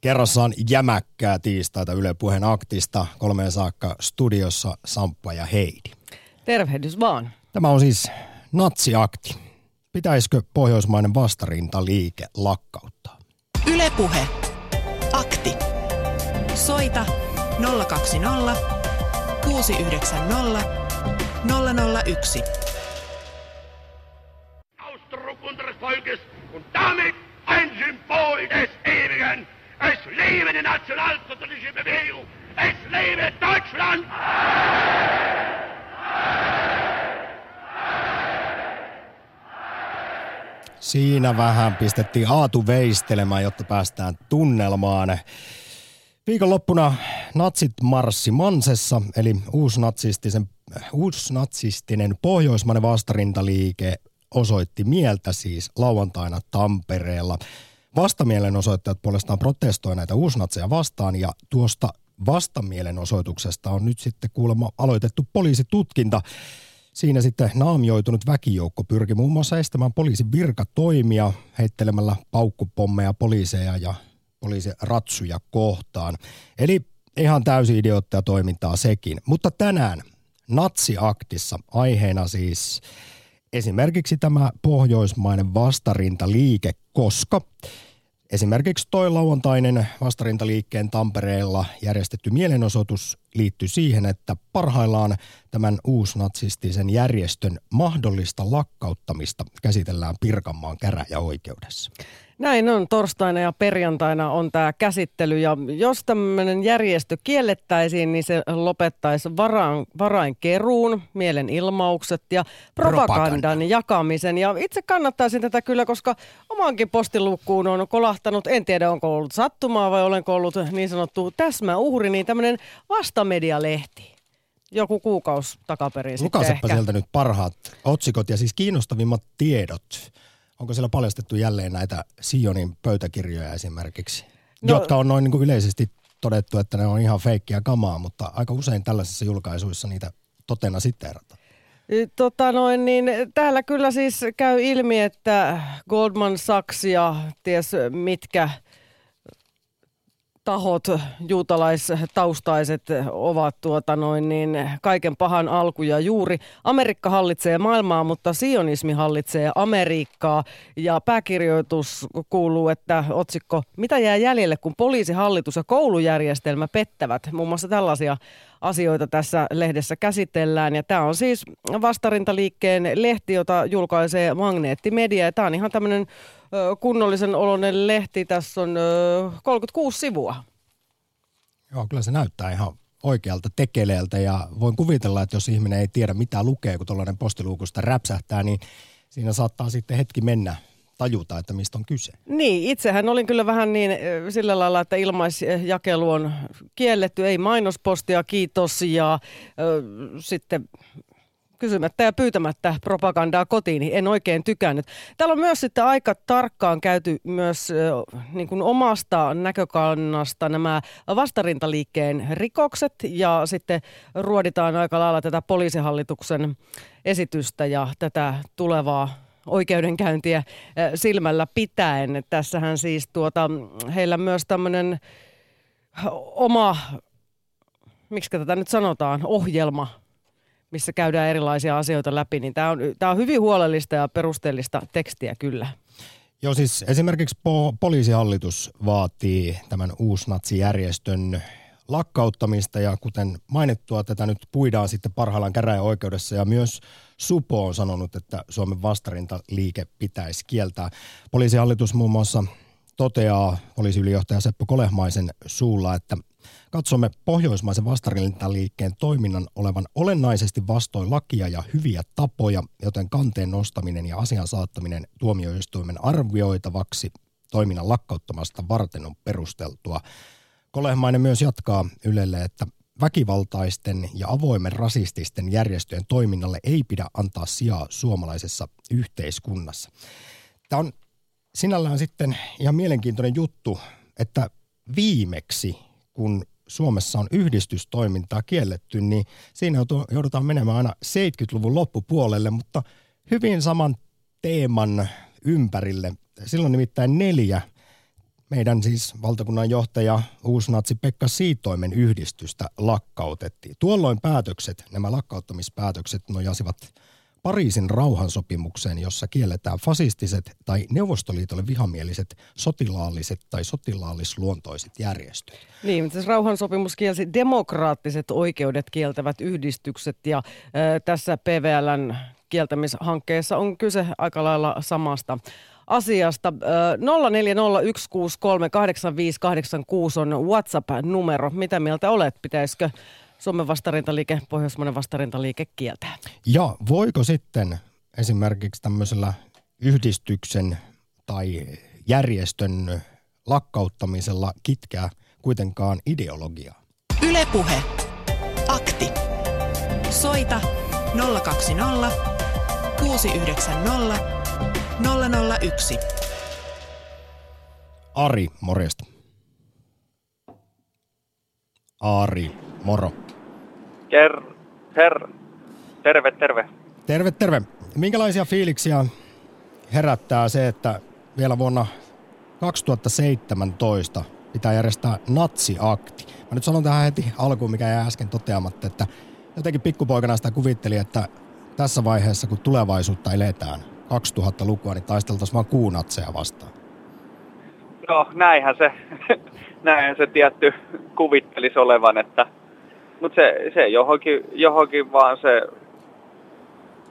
Kerrassaan jämäkkää tiistaita Yle Puheen aktista. Kolmeen saakka studiossa Samppa ja Heidi. Tervehdys vaan. Tämä on siis natsiakti. Pitäisikö pohjoismainen vastarintaliike lakkauttaa? Ylepuhe. Akti. Soita 020 690 001. Ausdruck unseres Volkes und damit ein Symbol des. Es lebe die nationalsozialistische Bewegung. Es lebe Deutschland! Siinä vähän pistettiin Aatu veistelemään, jotta päästään tunnelmaan. Viikonloppuna natsit marssi Mansessa, eli uusnatsistisen, uusnatsistinen pohjoismainen vastarintaliike osoitti mieltä siis lauantaina Tampereella. Vastamielenosoittajat puolestaan protestoi näitä uusnatseja vastaan ja tuosta vastamielenosoituksesta on nyt sitten kuulemma aloitettu poliisitutkinta. Siinä sitten naamioitunut väkijoukko pyrki muun muassa estämään poliisin virkatoimia heittelemällä paukkupommeja poliiseja ja poliisiratsuja kohtaan. Eli ihan täysin idioottia toimintaa sekin. Mutta tänään Natsiaktissa aiheena siis esimerkiksi tämä pohjoismainen vastarintaliike, koska esimerkiksi toi lauantainen vastarintaliikkeen Tampereella järjestetty mielenosoitus liittyy siihen, että parhaillaan tämän uusnatsistisen järjestön mahdollista lakkauttamista käsitellään Pirkanmaan käräjäoikeudessa. Näin on. Torstaina ja perjantaina on tämä käsittely ja jos tämmöinen järjestö kiellettäisiin, niin se lopettaisi varain, varainkeruun, mielenilmaukset ja propagandan Propaganda. jakamisen. Ja itse kannattaisin tätä kyllä, koska omaankin postilukuun on kolahtanut, en tiedä onko ollut sattumaa vai olenko ollut niin sanottu täsmäuhri, niin tämmöinen vastamedialehti joku kuukausi takaperin Lukasepa sieltä nyt parhaat otsikot ja siis kiinnostavimmat tiedot Onko siellä paljastettu jälleen näitä Sionin pöytäkirjoja esimerkiksi, no, jotka on noin niin kuin yleisesti todettu, että ne on ihan feikkiä kamaa, mutta aika usein tällaisissa julkaisuissa niitä totena sitteerata. Tota noin, niin täällä kyllä siis käy ilmi, että Goldman Sachs ja ties mitkä – tahot, juutalaistaustaiset ovat tuota noin niin kaiken pahan alku ja juuri. Amerikka hallitsee maailmaa, mutta sionismi hallitsee Amerikkaa. Ja pääkirjoitus kuuluu, että otsikko, mitä jää jäljelle, kun poliisihallitus ja koulujärjestelmä pettävät. Muun muassa tällaisia asioita tässä lehdessä käsitellään. Ja tämä on siis vastarintaliikkeen lehti, jota julkaisee Magneettimedia. tämä on ihan tämmöinen kunnollisen oloinen lehti. Tässä on 36 sivua. Joo, kyllä se näyttää ihan oikealta tekeleeltä ja voin kuvitella, että jos ihminen ei tiedä mitä lukee, kun tuollainen postiluukusta räpsähtää, niin siinä saattaa sitten hetki mennä tajuta, että mistä on kyse. Niin, itsehän olin kyllä vähän niin sillä lailla, että ilmaisjakelu on kielletty, ei mainospostia, kiitos ja äh, sitten kysymättä ja pyytämättä propagandaa kotiin, niin en oikein tykännyt. Täällä on myös sitten aika tarkkaan käyty myös niin kuin omasta näkökannasta nämä vastarintaliikkeen rikokset ja sitten ruoditaan aika lailla tätä poliisihallituksen esitystä ja tätä tulevaa oikeudenkäyntiä silmällä pitäen. Tässähän siis tuota, heillä myös tämmöinen oma, miksi tätä nyt sanotaan, ohjelma missä käydään erilaisia asioita läpi, niin tämä on, tämä on hyvin huolellista ja perusteellista tekstiä kyllä. Joo, siis esimerkiksi po- poliisihallitus vaatii tämän uusnatsijärjestön lakkauttamista ja kuten mainittua, tätä nyt puidaan sitten parhaillaan käräjäoikeudessa ja myös Supo on sanonut, että Suomen vastarintaliike pitäisi kieltää. Poliisihallitus muun muassa toteaa poliisiylijohtaja Seppo Kolehmaisen suulla, että Katsomme pohjoismaisen vastarintaliikkeen toiminnan olevan olennaisesti vastoin lakia ja hyviä tapoja, joten kanteen nostaminen ja asian saattaminen tuomioistuimen arvioitavaksi toiminnan lakkauttamasta varten on perusteltua. Kolehmainen myös jatkaa Ylelle, että väkivaltaisten ja avoimen rasististen järjestöjen toiminnalle ei pidä antaa sijaa suomalaisessa yhteiskunnassa. Tämä on sinällään sitten ihan mielenkiintoinen juttu, että viimeksi kun Suomessa on yhdistystoimintaa kielletty, niin siinä joudutaan menemään aina 70-luvun loppupuolelle, mutta hyvin saman teeman ympärille. Silloin nimittäin neljä meidän siis valtakunnan johtaja uusnatsi Pekka Siitoimen yhdistystä lakkautettiin. Tuolloin päätökset, nämä lakkauttamispäätökset nojasivat Pariisin rauhansopimukseen, jossa kielletään fasistiset tai Neuvostoliitolle vihamieliset sotilaalliset tai sotilaallisluontoiset järjestöt. Niin, mutta rauhansopimus kielsi demokraattiset oikeudet kieltävät yhdistykset ja äh, tässä PVLn kieltämishankkeessa on kyse aika lailla samasta asiasta. 0401638586 on WhatsApp-numero. Mitä mieltä olet? Pitäisikö Suomen vastarintaliike, Pohjoismainen vastarintaliike kieltää? Ja voiko sitten esimerkiksi tämmöisellä yhdistyksen tai järjestön lakkauttamisella kitkeä kuitenkaan ideologiaa? Ylepuhe. Akti. Soita 020 690 001. Ari, morjesta. Ari, moro. Ker, her, terve, terve. Terve, terve. Minkälaisia fiiliksiä herättää se, että vielä vuonna 2017 pitää järjestää natsiakti? Mä nyt sanon tähän heti alkuun, mikä jäi äsken toteamatta, että jotenkin pikkupoikana sitä kuvitteli, että tässä vaiheessa, kun tulevaisuutta eletään, 2000-lukua, niin taisteltaisiin vaan kuunatseja vastaan. No näinhän se, näinhän se tietty kuvittelisi olevan, että, mutta se, se johonkin, johonkin vaan se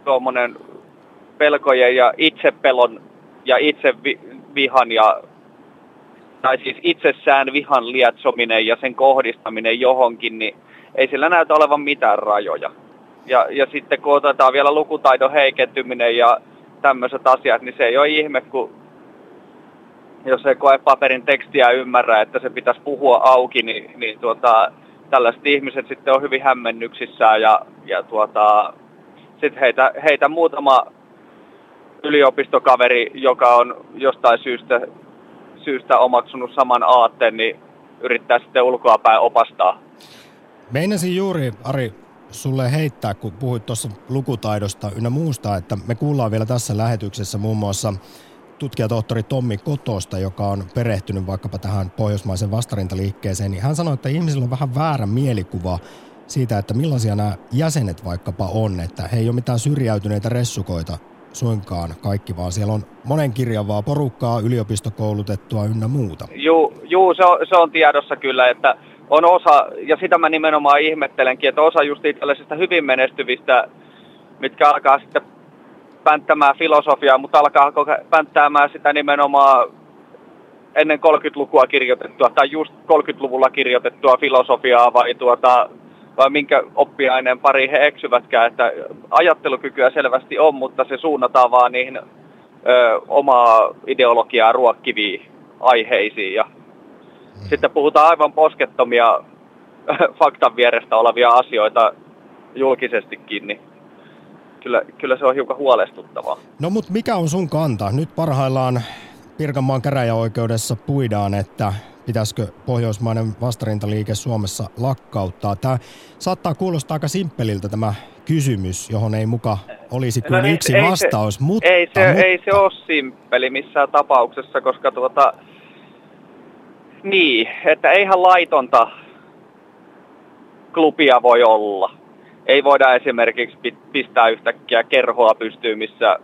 tuommoinen pelkojen ja itsepelon ja itsevihan ja tai siis itsessään vihan lietsominen ja sen kohdistaminen johonkin, niin ei sillä näytä olevan mitään rajoja. Ja, ja sitten kun otetaan vielä lukutaidon heikentyminen ja tämmöiset asiat, niin se ei ole ihme, kun jos ei koe paperin tekstiä ymmärrä, että se pitäisi puhua auki, niin, niin tuota, tällaiset ihmiset sitten on hyvin hämmennyksissään ja, ja tuota, sitten heitä, heitä muutama yliopistokaveri, joka on jostain syystä, syystä omaksunut saman aatteen, niin yrittää sitten ulkoapäin opastaa. Meinasin juuri, Ari, sulle heittää, kun puhuit tuossa lukutaidosta ynnä muusta, että me kuullaan vielä tässä lähetyksessä muun muassa tutkijatohtori Tommi Kotosta, joka on perehtynyt vaikkapa tähän pohjoismaisen vastarintaliikkeeseen, niin hän sanoi, että ihmisillä on vähän väärä mielikuva siitä, että millaisia nämä jäsenet vaikkapa on, että he ei ole mitään syrjäytyneitä ressukoita suinkaan kaikki, vaan siellä on monen kirjavaa porukkaa, yliopistokoulutettua ynnä muuta. Joo, juu, se, on, se on tiedossa kyllä, että on osa, ja sitä mä nimenomaan ihmettelenkin, että osa just tällaisista hyvin menestyvistä, mitkä alkaa sitten pänttämään filosofiaa, mutta alkaa pänttäämään sitä nimenomaan ennen 30-lukua kirjoitettua tai just 30-luvulla kirjoitettua filosofiaa vai, tuota, vai minkä oppiaineen pari he eksyvätkään, että ajattelukykyä selvästi on, mutta se suunnataan vaan niihin ö, omaa ideologiaa ruokkiviin aiheisiin ja sitten puhutaan aivan poskettomia faktan vierestä olevia asioita julkisestikin, niin kyllä, kyllä se on hiukan huolestuttavaa. No mutta mikä on sun kanta? Nyt parhaillaan Pirkanmaan käräjäoikeudessa puidaan, että pitäisikö pohjoismainen vastarintaliike Suomessa lakkauttaa. Tämä saattaa kuulostaa aika simppeliltä tämä kysymys, johon ei muka olisi kuin no niin, yksi ei vastaus, se, mutta, ei se, mutta... Ei se ole simppeli missään tapauksessa, koska tuota, niin, että eihän laitonta klubia voi olla. Ei voida esimerkiksi pistää yhtäkkiä kerhoa pystyyn, missä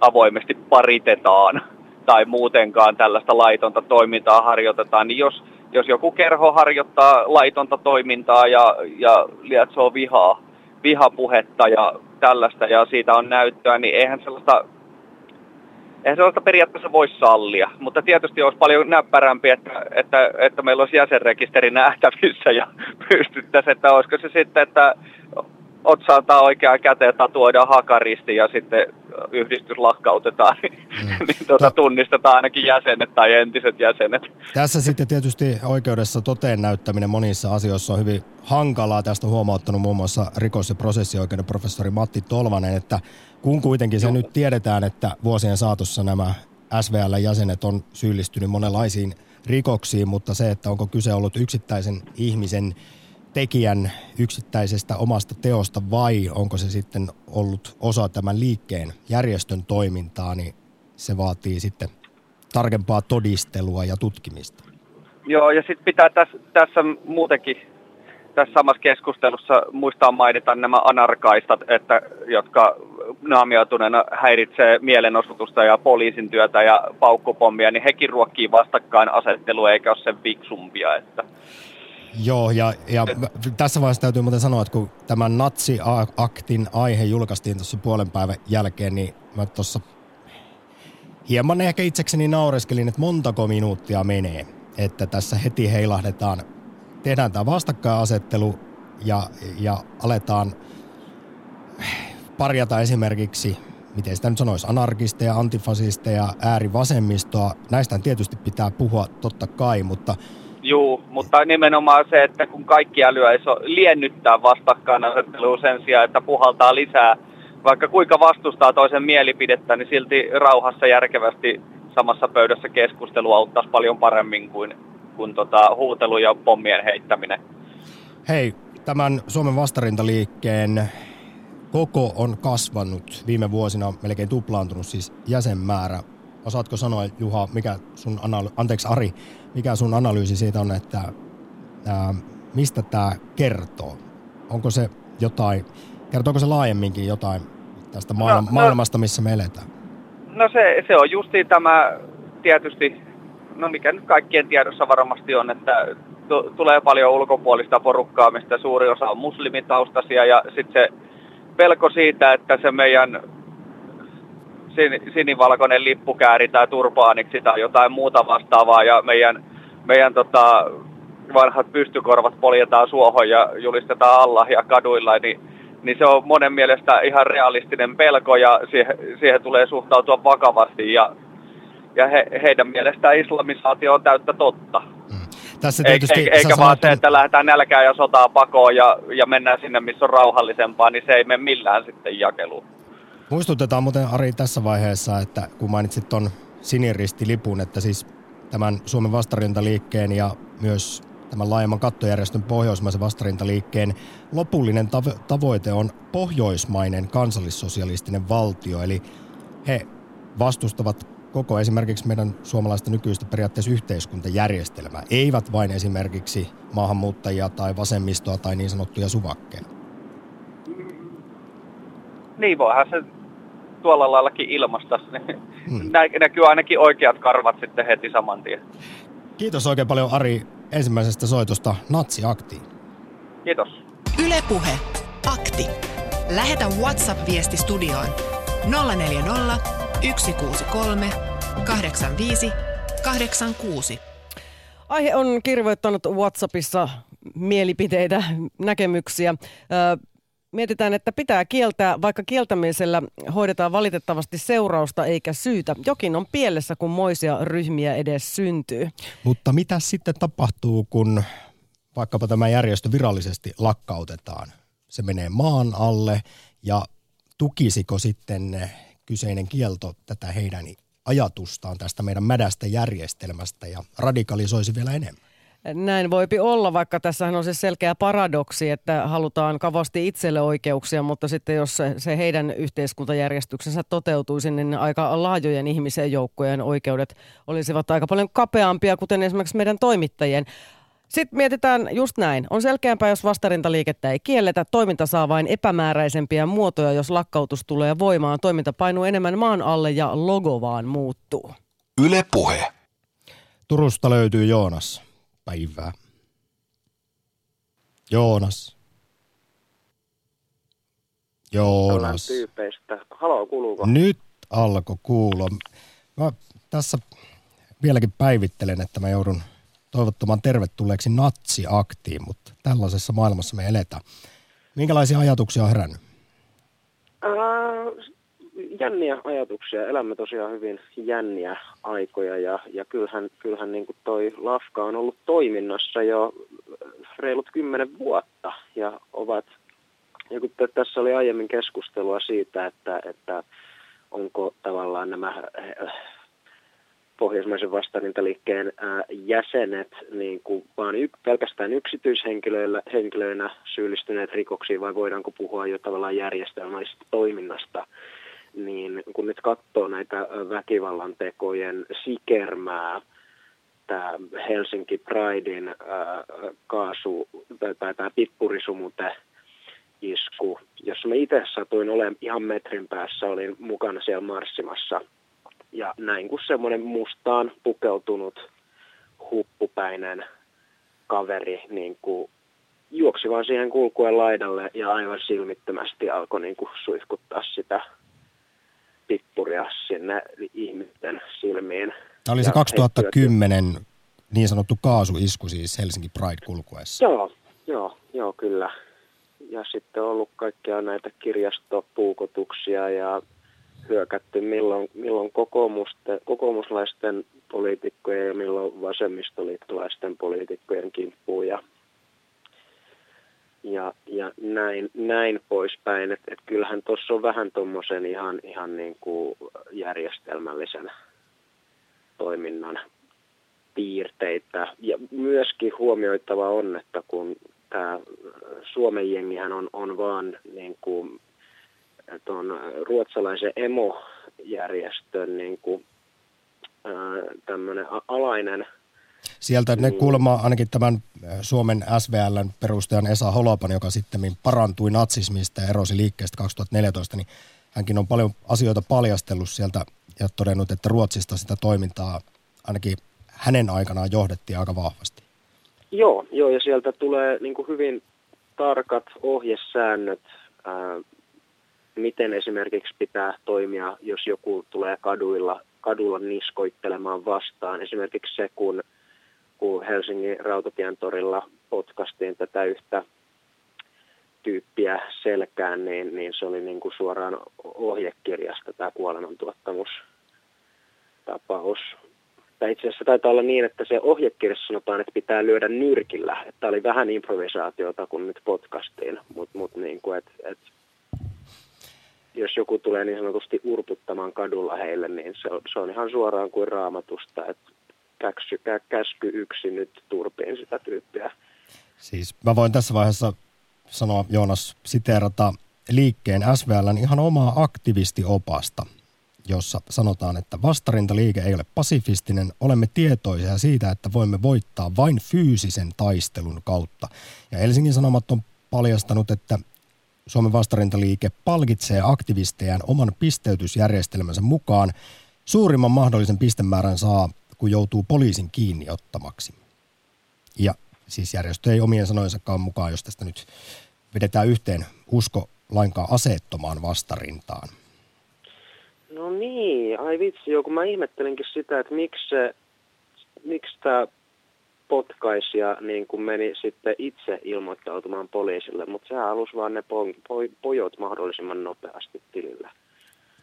avoimesti paritetaan tai muutenkaan tällaista laitonta toimintaa harjoitetaan, niin jos, jos joku kerho harjoittaa laitonta toimintaa ja, ja lietsoo vihaa, vihapuhetta ja tällaista ja siitä on näyttöä, niin eihän sellaista eihän sellaista periaatteessa voi sallia, mutta tietysti olisi paljon näppärämpi, että, että, että meillä olisi jäsenrekisteri nähtävissä ja pystyttäisiin, että olisiko se sitten, että otsaantaa oikeaan käteen tatuoidaan hakaristi ja sitten yhdistys lakkautetaan, niin, mm. niin tuota, tunnistetaan ainakin jäsenet tai entiset jäsenet. Tässä sitten tietysti oikeudessa toteen näyttäminen monissa asioissa on hyvin hankalaa. Tästä on huomauttanut muun muassa rikos- ja prosessioikeuden professori Matti Tolvanen, että kun kuitenkin se Joo. nyt tiedetään, että vuosien saatossa nämä SVL-jäsenet on syyllistynyt monenlaisiin rikoksiin, mutta se, että onko kyse ollut yksittäisen ihmisen tekijän yksittäisestä omasta teosta vai onko se sitten ollut osa tämän liikkeen järjestön toimintaa, niin se vaatii sitten tarkempaa todistelua ja tutkimista. Joo, ja sitten pitää tässä, tässä muutenkin tässä samassa keskustelussa muistaa mainita nämä anarkaistat, että, jotka naamioituneena häiritsee mielenosoitusta ja poliisin työtä ja paukkupommia, niin hekin ruokkii vastakkainasettelua eikä ole sen fiksumpia. Että. Joo, ja, ja tässä vaiheessa täytyy muuten sanoa, että kun tämän natsiaktin aihe julkaistiin tuossa puolen päivän jälkeen, niin mä tuossa hieman ehkä itsekseni naureskelin, että montako minuuttia menee, että tässä heti heilahdetaan, tehdään tämä vastakkainasettelu ja, ja aletaan parjata esimerkiksi, miten sitä nyt sanoisi, anarkisteja, antifasisteja, äärivasemmistoa. Näistä tietysti pitää puhua totta kai, mutta Juu, mutta nimenomaan se, että kun kaikki älyä ei liennyttää vastakkainasettelua sen sijaan, että puhaltaa lisää, vaikka kuinka vastustaa toisen mielipidettä, niin silti rauhassa järkevästi samassa pöydässä keskustelu auttaisi paljon paremmin kuin, kuin tota, huutelu ja pommien heittäminen. Hei, tämän Suomen vastarintaliikkeen koko on kasvanut viime vuosina, melkein tuplaantunut siis jäsenmäärä. Osaatko sanoa, Juha, mikä sun analy- anteeksi Ari, mikä sun analyysi siitä on, että ää, mistä tämä kertoo? Onko se jotain, kertooko se laajemminkin jotain tästä maailma- no, no, maailmasta, missä me eletään? No se, se on justi tämä tietysti, no mikä nyt kaikkien tiedossa varmasti on, että t- tulee paljon ulkopuolista porukkaa, mistä suuri osa on muslimitaustaisia ja sitten se pelko siitä, että se meidän sin, sinivalkoinen lippu kääritään turpaaniksi tai jotain muuta vastaavaa ja meidän, meidän tota, vanhat pystykorvat poljetaan suohon ja julistetaan Allah ja kaduilla, niin, niin se on monen mielestä ihan realistinen pelko ja siihen, siihen tulee suhtautua vakavasti ja, ja he, heidän mielestään islamisaatio on täyttä totta. Mm. Tässä tietysti, eikä eikä vaan se, että lähdetään nälkää ja sotaa pakoon ja, ja mennään sinne, missä on rauhallisempaa, niin se ei mene millään sitten jakeluun. Muistutetaan muuten Ari tässä vaiheessa, että kun mainitsit tuon siniristilipun, että siis tämän Suomen vastarintaliikkeen ja myös tämän laajemman kattojärjestön pohjoismaisen vastarintaliikkeen lopullinen tavo- tavoite on pohjoismainen kansallissosialistinen valtio. Eli he vastustavat koko esimerkiksi meidän suomalaista nykyistä periaatteessa yhteiskuntajärjestelmää, eivät vain esimerkiksi maahanmuuttajia tai vasemmistoa tai niin sanottuja suvakkeja. Niin voihan se tuolla laillakin ilmasta. Hmm. Näkyy ainakin oikeat karvat sitten heti saman tien. Kiitos oikein paljon Ari ensimmäisestä soitosta Natsi Aktiin. Kiitos. Ylepuhe Akti. Lähetä WhatsApp-viesti studioon 040 163 85 86. Aihe on kirjoittanut WhatsAppissa mielipiteitä, näkemyksiä. Mietitään, että pitää kieltää, vaikka kieltämisellä hoidetaan valitettavasti seurausta eikä syytä. Jokin on pielessä, kun moisia ryhmiä edes syntyy. Mutta mitä sitten tapahtuu, kun vaikkapa tämä järjestö virallisesti lakkautetaan? Se menee maan alle ja tukisiko sitten kyseinen kielto tätä heidän ajatustaan tästä meidän mädästä järjestelmästä ja radikalisoisi vielä enemmän? Näin voipi olla, vaikka tässähän on se selkeä paradoksi, että halutaan kavasti itselle oikeuksia, mutta sitten jos se, se heidän yhteiskuntajärjestyksensä toteutuisi, niin aika laajojen ihmisen joukkojen oikeudet olisivat aika paljon kapeampia, kuten esimerkiksi meidän toimittajien. Sitten mietitään just näin. On selkeämpää, jos vastarintaliikettä ei kielletä. Toiminta saa vain epämääräisempiä muotoja, jos lakkautus tulee voimaan. Toiminta painuu enemmän maan alle ja logo vaan muuttuu. Yle Puhe. Turusta löytyy Joonas. Päivää. Joonas. Joonas. tyypeistä. Halo, kuuluuko? Nyt alkoi kuulla. Mä tässä vieläkin päivittelen, että mä joudun toivottamaan tervetulleeksi natsiaktiin, mutta tällaisessa maailmassa me eletään. Minkälaisia ajatuksia on herännyt? Äh, jänniä ajatuksia. Elämme tosiaan hyvin jänniä aikoja ja, ja kyllähän, kyllähän niin kuin toi Lafka on ollut toiminnassa jo reilut kymmenen vuotta ja ovat, ja kun tässä oli aiemmin keskustelua siitä, että, että onko tavallaan nämä pohjoismaisen vastarintaliikkeen jäsenet niin kuin vaan y- pelkästään yksityishenkilöinä syyllistyneet rikoksiin vai voidaanko puhua jo tavallaan järjestelmällisestä toiminnasta, niin kun nyt katsoo näitä väkivallan tekojen sikermää, tämä Helsinki Pridein kaasu tai, tämä pippurisumute isku, jossa mä itse satuin olemaan ihan metrin päässä, olin mukana siellä marssimassa. Ja näin kun semmoinen mustaan pukeutunut huppupäinen kaveri niin kuin juoksi vaan siihen kulkuen laidalle ja aivan silmittömästi alkoi niin kuin suihkuttaa sitä pippuria sinne ihmisten silmiin. Tämä oli se 2010 niin sanottu kaasuisku siis Helsinki Pride-kulkuessa. Joo, joo, joo kyllä. Ja sitten on ollut kaikkia näitä kirjastopuukotuksia ja hyökätty milloin, milloin kokoomuslaisten poliitikkojen ja milloin vasemmistoliittolaisten poliitikkojen kimppuun ja, ja, ja näin, näin poispäin. Että et kyllähän tuossa on vähän tuommoisen ihan, ihan niin kuin järjestelmällisen toiminnan piirteitä. Ja myöskin huomioittava on, että kun tämä Suomen jengihän on, on vaan niin kuin tuon ruotsalaisen emojärjestön niin kuin, tämmöinen alainen Sieltä ne kuulemma ainakin tämän Suomen SVLn perustajan Esa Holopan, joka sitten parantui natsismista ja erosi liikkeestä 2014, niin hänkin on paljon asioita paljastellut sieltä ja todennut, että Ruotsista sitä toimintaa ainakin hänen aikanaan johdettiin aika vahvasti. Joo, joo ja sieltä tulee niin kuin hyvin tarkat ohjesäännöt, ää, miten esimerkiksi pitää toimia, jos joku tulee kaduilla, kadulla niskoittelemaan vastaan. Esimerkiksi se, kun, kun Helsingin Rautatien torilla potkastiin tätä yhtä tyyppiä selkään, niin, niin se oli niin kuin suoraan ohjekirjasta tämä kuolemantuottamustapaus. Tai itse asiassa taitaa olla niin, että se ohjekirjassa sanotaan, että pitää lyödä nyrkillä. Että oli vähän improvisaatiota, kun nyt potkastiin, mutta mut niin kuin, et, et, jos joku tulee niin sanotusti urputtamaan kadulla heille, niin se on, se on ihan suoraan kuin raamatusta, että käsky, käsky yksi nyt turpiin sitä tyyppiä. Siis mä voin tässä vaiheessa sanoa Joonas siteerata liikkeen SVLn ihan omaa aktivistiopasta, jossa sanotaan, että vastarintaliike ei ole pasifistinen, olemme tietoisia siitä, että voimme voittaa vain fyysisen taistelun kautta. Ja Helsingin Sanomat on paljastanut, että Suomen vastarintaliike palkitsee aktivistejaan oman pisteytysjärjestelmänsä mukaan. Suurimman mahdollisen pistemäärän saa, kun joutuu poliisin kiinni ottamaksi. Ja siis järjestö ei omien sanojensakaan mukaan, jos tästä nyt vedetään yhteen, usko lainkaan aseettomaan vastarintaan. No niin, ai vitsi, joku mä ihmettelinkin sitä, että miksi, se, miksi tämä potkaisija niin kuin meni sitten itse ilmoittautumaan poliisille, mutta sehän halusi vaan ne po- po- pojot mahdollisimman nopeasti tilille.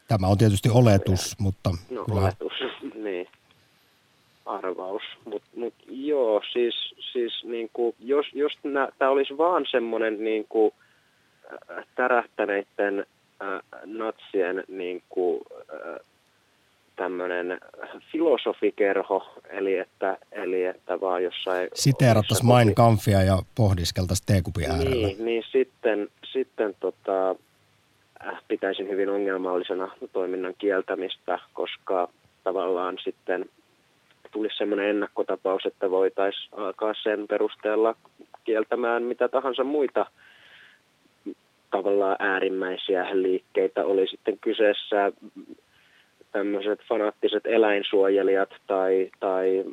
Tämä on tietysti oletus, ja, mutta... No kyllä... oletus, niin. Arvaus. Mutta mut, joo, siis, siis niin kuin, jos, jos tämä olisi vaan semmoinen niin kuin, äh, tärähtäneiden äh, natsien niin kuin, äh, tämmöinen filosofikerho, eli että, eli että vaan jossain... Siteerattaisiin Mein Kampfia ja pohdiskeltaisiin teekupin äärellä. Niin, niin sitten, sitten tota, äh, pitäisin hyvin ongelmallisena toiminnan kieltämistä, koska tavallaan sitten tulisi semmoinen ennakkotapaus, että voitaisiin alkaa sen perusteella kieltämään mitä tahansa muita tavallaan äärimmäisiä liikkeitä, oli sitten kyseessä tämmöiset fanaattiset eläinsuojelijat tai, tai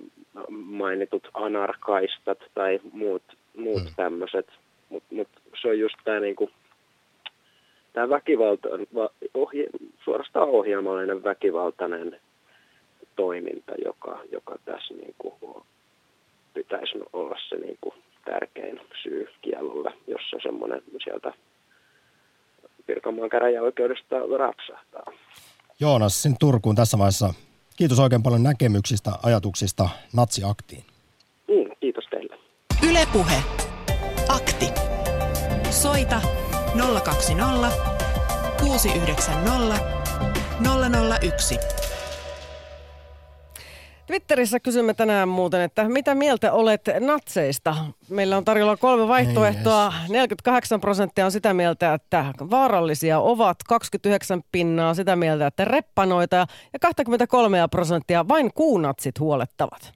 mainitut anarkaistat tai muut, muut mm. tämmöiset. Mutta mut se on just tämä niinku, tää väkivalta, ohje, suorastaan ohjelmallinen väkivaltainen toiminta, joka, joka tässä niinku pitäisi olla se niinku tärkein syy kielolle, jossa semmoinen sieltä Pirkanmaan käräjäoikeudesta rapsahtaa. Joonas, sin Turkuun tässä vaiheessa. Kiitos oikein paljon näkemyksistä, ajatuksista natsiaktiin. Mm, kiitos teille. Ylepuhe. Akti. Soita 020 690 001. Twitterissä kysymme tänään muuten, että mitä mieltä olet natseista? Meillä on tarjolla kolme vaihtoehtoa. 48 prosenttia on sitä mieltä, että vaarallisia ovat, 29 pinnaa sitä mieltä, että reppanoita ja 23 prosenttia vain kuunatsit huolettavat.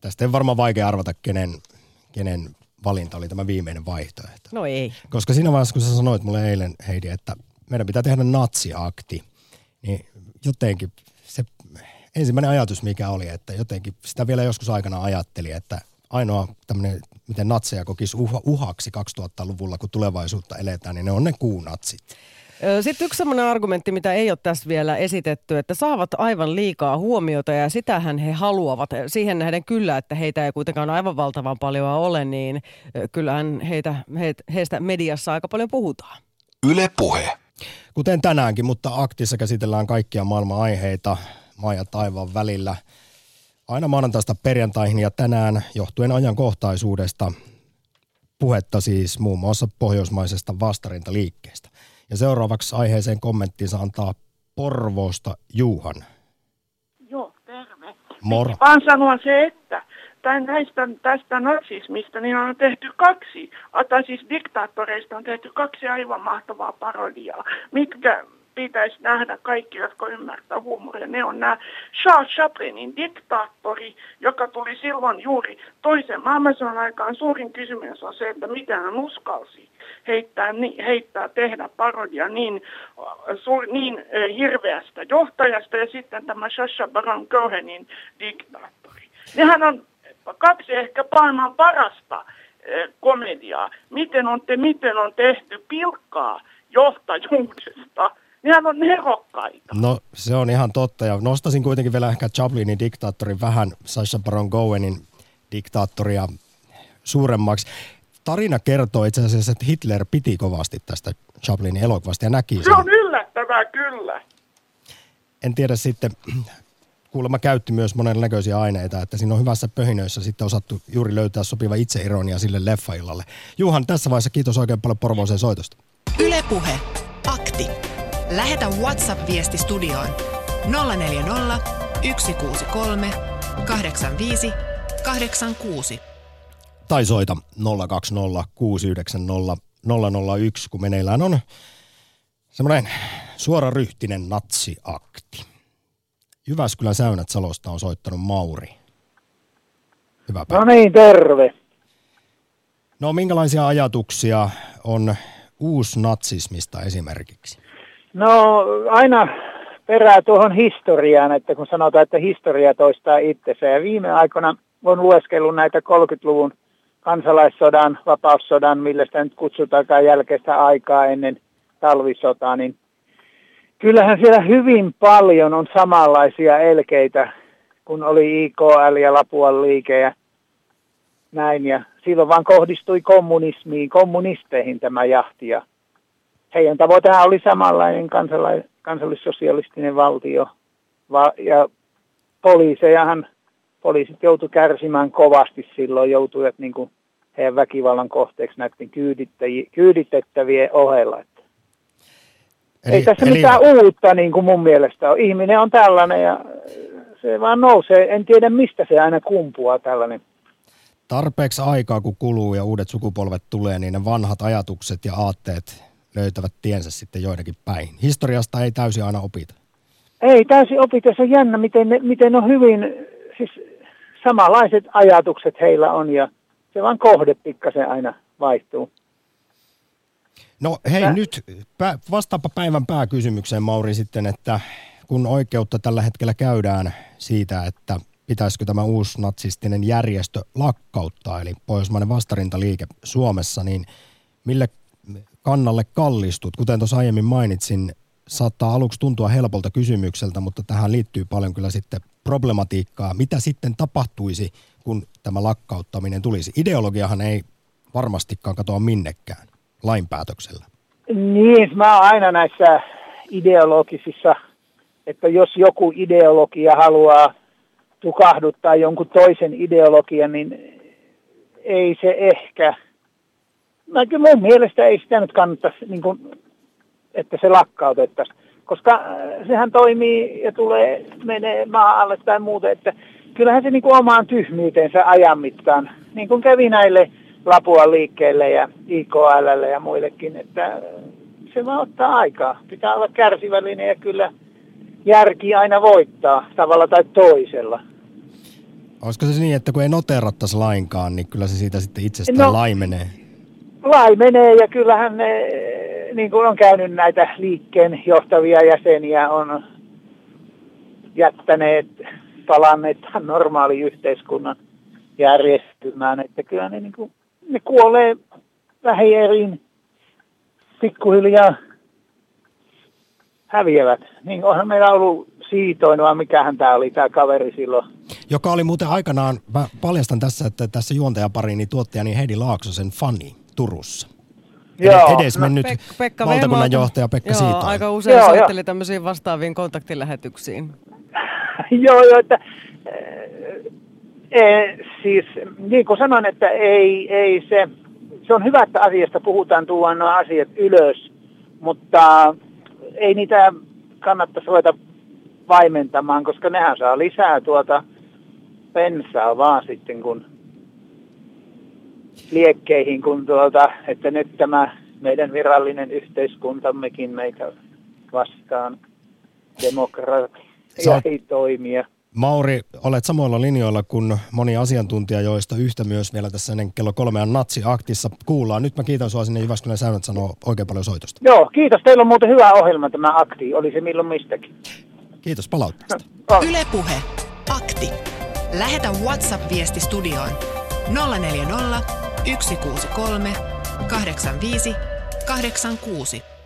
Tästä ei varmaan vaikea arvata, kenen, kenen valinta oli tämä viimeinen vaihtoehto. No ei. Koska siinä vaiheessa, kun sä sanoit mulle eilen, Heidi, että meidän pitää tehdä natsiakti, niin jotenkin ensimmäinen ajatus, mikä oli, että jotenkin sitä vielä joskus aikana ajatteli, että ainoa tämmöinen, miten natseja kokisi uh, uhaksi 2000-luvulla, kun tulevaisuutta eletään, niin ne on ne kuunatsit. Sitten yksi sellainen argumentti, mitä ei ole tässä vielä esitetty, että saavat aivan liikaa huomiota ja sitähän he haluavat. Siihen nähden kyllä, että heitä ei kuitenkaan aivan valtavan paljon ole, niin kyllähän heitä, heistä mediassa aika paljon puhutaan. Yle Puhe. Kuten tänäänkin, mutta aktissa käsitellään kaikkia maailman aiheita maa ja taivaan välillä. Aina maanantaista perjantaihin ja tänään johtuen ajankohtaisuudesta puhetta siis muun muassa pohjoismaisesta vastarintaliikkeestä. Ja seuraavaksi aiheeseen kommenttinsa antaa Porvoosta Juhan. Joo, terve. Moro. Vaan sanoa se, että tai näistä, tästä natsismista niin on tehty kaksi, tai siis diktaattoreista on tehty kaksi aivan mahtavaa parodiaa, mitkä pitäisi nähdä kaikki, jotka ymmärtää huumoria. Ne on nämä Charles Chaplinin diktaattori, joka tuli silloin juuri toisen maailmansodan aikaan. Suurin kysymys on se, että mitä hän uskalsi heittää, heittää tehdä parodia niin, niin hirveästä johtajasta ja sitten tämä Sasha Baron Cohenin diktaattori. Nehän on kaksi ehkä maailman parasta komediaa. Miten on, te, miten on tehty pilkkaa johtajuudesta. Nehän on nerokkaita. No se on ihan totta ja nostasin kuitenkin vielä ehkä Chaplinin diktaattorin vähän Sasha Baron Cohenin diktaattoria suuremmaksi. Tarina kertoo itse asiassa, että Hitler piti kovasti tästä Chaplinin elokuvasta ja näki sen. Se on yllättävää kyllä. En tiedä sitten, kuulemma käytti myös monennäköisiä aineita, että siinä on hyvässä pöhinöissä sitten osattu juuri löytää sopiva itseironia sille leffaillalle. Juhan, tässä vaiheessa kiitos oikein paljon Porvooseen soitosta. Ylepuhe Akti. Lähetä WhatsApp-viesti studioon 040 163 85 86. Tai soita 020 690 001, kun meneillään on semmoinen suoraryhtinen natsiakti. Jyväskylän Säynät Salosta on soittanut Mauri. Hyvä päivä. No niin, terve. No minkälaisia ajatuksia on uusnatsismista esimerkiksi? No aina perää tuohon historiaan, että kun sanotaan, että historia toistaa itsensä. Ja viime aikoina on lueskellut näitä 30-luvun kansalaissodan, vapaussodan, millä sitä nyt kutsutaankaan jälkeistä aikaa ennen talvisotaa, niin kyllähän siellä hyvin paljon on samanlaisia elkeitä, kun oli IKL ja Lapuan liike ja näin. Ja silloin vaan kohdistui kommunismiin, kommunisteihin tämä jahti. Ja heidän tavoitehan oli samanlainen kansala- kansallissosialistinen valtio. Va- ja poliisejahan, poliisit joutu kärsimään kovasti silloin, joutuivat niin kuin heidän väkivallan kohteeksi näiden kyyditettävien ohella. Eli, Ei tässä eli... mitään uutta niin kuin mun mielestä ole. Ihminen on tällainen ja se vaan nousee. En tiedä mistä se aina kumpuaa tällainen. Tarpeeksi aikaa kun kuluu ja uudet sukupolvet tulee, niin ne vanhat ajatukset ja aatteet löytävät tiensä sitten joidenkin päin. Historiasta ei täysin aina opita. Ei täysin opita. Se on jännä, miten, ne, miten on hyvin, siis samanlaiset ajatukset heillä on ja se vaan kohde pikkasen aina vaihtuu. No hei Mä... nyt vastaapa päivän pääkysymykseen Mauri sitten, että kun oikeutta tällä hetkellä käydään siitä, että pitäisikö tämä uusi natsistinen järjestö lakkauttaa, eli Pohjoismainen vastarintaliike Suomessa, niin mille kannalle kallistut? Kuten tuossa aiemmin mainitsin, saattaa aluksi tuntua helpolta kysymykseltä, mutta tähän liittyy paljon kyllä sitten problematiikkaa. Mitä sitten tapahtuisi, kun tämä lakkauttaminen tulisi? Ideologiahan ei varmastikaan katoa minnekään lainpäätöksellä. Niin, mä oon aina näissä ideologisissa, että jos joku ideologia haluaa tukahduttaa jonkun toisen ideologian, niin ei se ehkä, no mun mielestä ei sitä nyt kannattaisi, niin kuin, että se lakkautettaisiin. koska äh, sehän toimii ja tulee, menee maa alle tai muuten, että kyllähän se niin kuin omaan tyhmyytensä ajan mittaan, niin kuin kävi näille Lapua liikkeelle ja IKL ja muillekin, että se vaan ottaa aikaa. Pitää olla kärsivällinen ja kyllä järki aina voittaa tavalla tai toisella. Olisiko se niin, että kun ei noterattaisi lainkaan, niin kyllä se siitä sitten itsestään no, laimenee? Laimenee ja kyllähän ne, niin kuin on käynyt näitä liikkeen johtavia jäseniä, on jättäneet, palanneet normaali yhteiskunnan järjestelmään, että kyllä ne, niin kuin, ne kuolee vähierin pikkuhiljaa häviävät. Niin onhan meillä ollut Siitoin, vaan mikähän tämä oli, tämä kaveri silloin. Joka oli muuten aikanaan, mä paljastan tässä, että tässä juontajapariini tuottajani Heidi Laaksosen fani Turussa. Joo. Edes no, mennyt Pek- Pekka valtakunnan johtaja Pekka joo, Siitoin. aika usein joo, soitteli tämmöisiin vastaaviin kontaktilähetyksiin. joo, joo, että e, siis niin kuin sanoin, että ei, ei se, se on hyvä, että asiasta puhutaan, tuodaan nuo asiat ylös, mutta ei niitä kannattaisi ruveta vaimentamaan, koska nehän saa lisää tuota pensaa vaan sitten kun liekkeihin, kun tuota, että nyt tämä meidän virallinen yhteiskuntammekin meitä vastaan demokratia ei toimia. Mauri, olet samoilla linjoilla kuin moni asiantuntija, joista yhtä myös vielä tässä ennen kello kolmean natsi-aktissa kuullaan. Nyt mä kiitän sinua sinne Jyväskylän säännöt sanoo oikein paljon soitosta. Joo, kiitos. Teillä on muuten hyvä ohjelma tämä akti. Oli se milloin mistäkin. Kiitos palautteesta. Ylepuhe Akti. Lähetä WhatsApp-viesti studioon 040 163 85 86.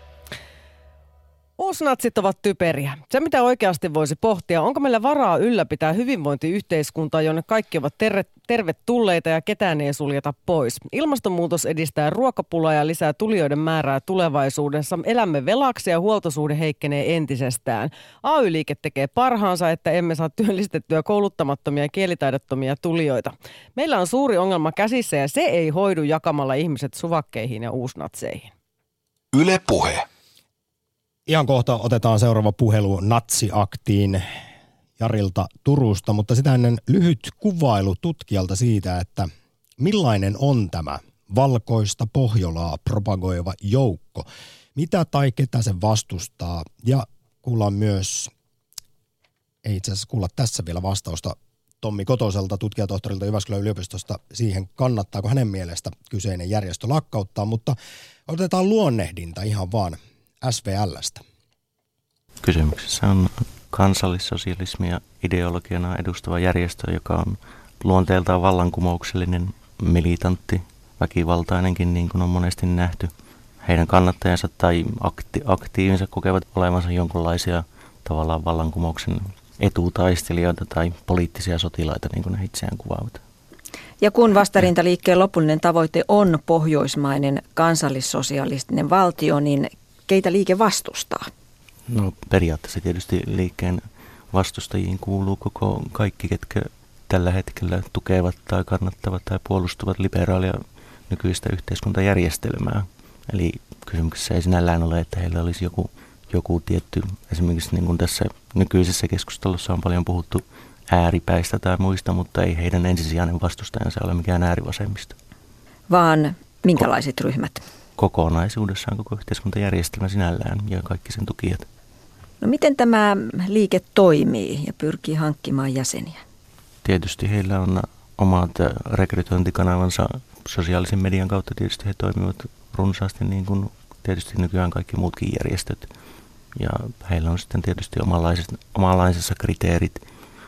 Uusnatsit ovat typeriä. Se, mitä oikeasti voisi pohtia, onko meillä varaa ylläpitää hyvinvointiyhteiskuntaa, jonne kaikki ovat ter- tervetulleita ja ketään ei suljeta pois. Ilmastonmuutos edistää ruokapulaa ja lisää tulijoiden määrää tulevaisuudessa. Elämme velaksi ja huoltosuhde heikkenee entisestään. AY-liike tekee parhaansa, että emme saa työllistettyä kouluttamattomia ja kielitaidottomia tulijoita. Meillä on suuri ongelma käsissä ja se ei hoidu jakamalla ihmiset suvakkeihin ja uusnatseihin. Yle puhe. Ihan kohta otetaan seuraava puhelu natsiaktiin Jarilta Turusta, mutta sitä ennen lyhyt kuvailu tutkijalta siitä, että millainen on tämä valkoista Pohjolaa propagoiva joukko. Mitä tai ketä se vastustaa ja kuullaan myös, ei itse asiassa kuulla tässä vielä vastausta Tommi Kotoselta, tutkijatohtorilta Jyväskylän yliopistosta siihen, kannattaako hänen mielestä kyseinen järjestö lakkauttaa, mutta otetaan luonnehdinta ihan vaan SVLstä? Kysymyksessä on kansallissosialismia ideologiana edustava järjestö, joka on luonteeltaan vallankumouksellinen, militantti, väkivaltainenkin, niin kuin on monesti nähty. Heidän kannattajansa tai akti- aktiivinsa kokevat olevansa jonkinlaisia tavallaan vallankumouksen etutaistelijoita tai poliittisia sotilaita, niin kuin he itseään kuvaavat. Ja kun vastarintaliikkeen lopullinen tavoite on pohjoismainen kansallissosialistinen valtio, niin keitä liike vastustaa? No periaatteessa tietysti liikkeen vastustajiin kuuluu koko kaikki, ketkä tällä hetkellä tukevat tai kannattavat tai puolustavat liberaalia nykyistä yhteiskuntajärjestelmää. Eli kysymyksessä ei sinällään ole, että heillä olisi joku, joku tietty, esimerkiksi niin kuin tässä nykyisessä keskustelussa on paljon puhuttu ääripäistä tai muista, mutta ei heidän ensisijainen vastustajansa ole mikään äärivasemmista. Vaan minkälaiset ryhmät? Kokonaisuudessaan koko yhteiskuntajärjestelmä sinällään ja kaikki sen tukijat. No miten tämä liike toimii ja pyrkii hankkimaan jäseniä? Tietysti heillä on omat rekrytointikanavansa sosiaalisen median kautta. Tietysti he toimivat runsaasti niin kuin tietysti nykyään kaikki muutkin järjestöt. Ja heillä on sitten tietysti omanlaisensa kriteerit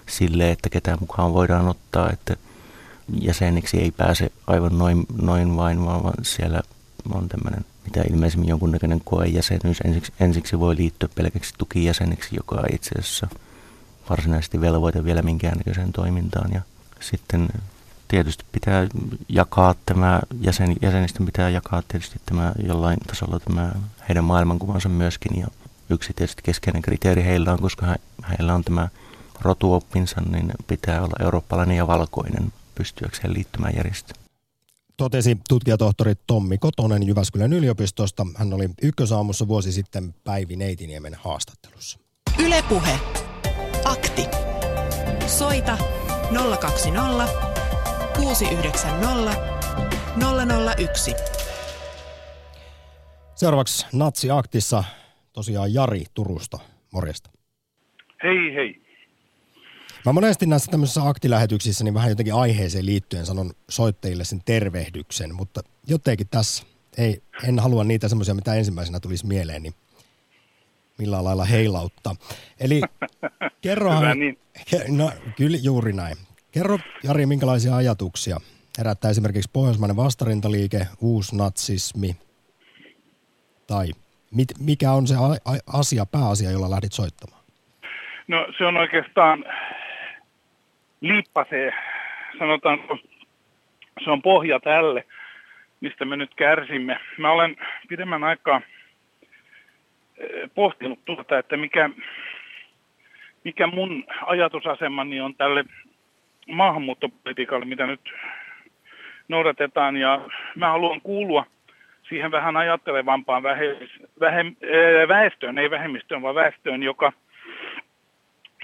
sille, että ketään mukaan voidaan ottaa, että jäseniksi ei pääse aivan noin, noin vain, vaan siellä on tämmöinen mitä ilmeisemmin jonkunnäköinen koejäsenyys. Ensiksi, ensiksi voi liittyä pelkäksi tukijäseneksi, joka ei itse asiassa varsinaisesti velvoita vielä minkäännäköiseen toimintaan. Ja sitten tietysti pitää jakaa tämä, jäsen, jäsenistön pitää jakaa tietysti tämä jollain tasolla tämä heidän maailmankuvansa myöskin. Ja yksi tietysti keskeinen kriteeri heillä on, koska he, heillä on tämä rotuoppinsa, niin pitää olla eurooppalainen ja valkoinen pystyäkseen liittymään järjestöön. Totesi tutkijatohtori Tommi Kotonen Jyväskylän yliopistosta. Hän oli ykkösaamussa vuosi sitten Päivi Neitiniemen haastattelussa. Ylepuhe. Akti. Soita 020 690 001. Seuraavaksi Natsi-aktissa tosiaan Jari Turusta. Morjesta. Hei hei. Mä monesti näissä tämmöisissä aktilähetyksissä niin vähän jotenkin aiheeseen liittyen sanon soittajille sen tervehdyksen, mutta jotenkin tässä ei, en halua niitä semmoisia, mitä ensimmäisenä tulisi mieleen, niin millään lailla heilauttaa. Eli kerrohan... Hyvä niin. No, kyllä juuri näin. Kerro Jari, minkälaisia ajatuksia herättää esimerkiksi pohjoismainen vastarintaliike, uusnatsismi tai mit, mikä on se a, a, asia, pääasia, jolla lähdit soittamaan? No se on oikeastaan liippasee, sanotaanko, se on pohja tälle, mistä me nyt kärsimme. Mä olen pidemmän aikaa eh, pohtinut tuota, että mikä, mikä mun ajatusasemani on tälle maahanmuuttopolitiikalle, mitä nyt noudatetaan. Ja mä haluan kuulua siihen vähän ajattelevampaan väestöön, ei vähemmistöön, vaan väestöön, joka,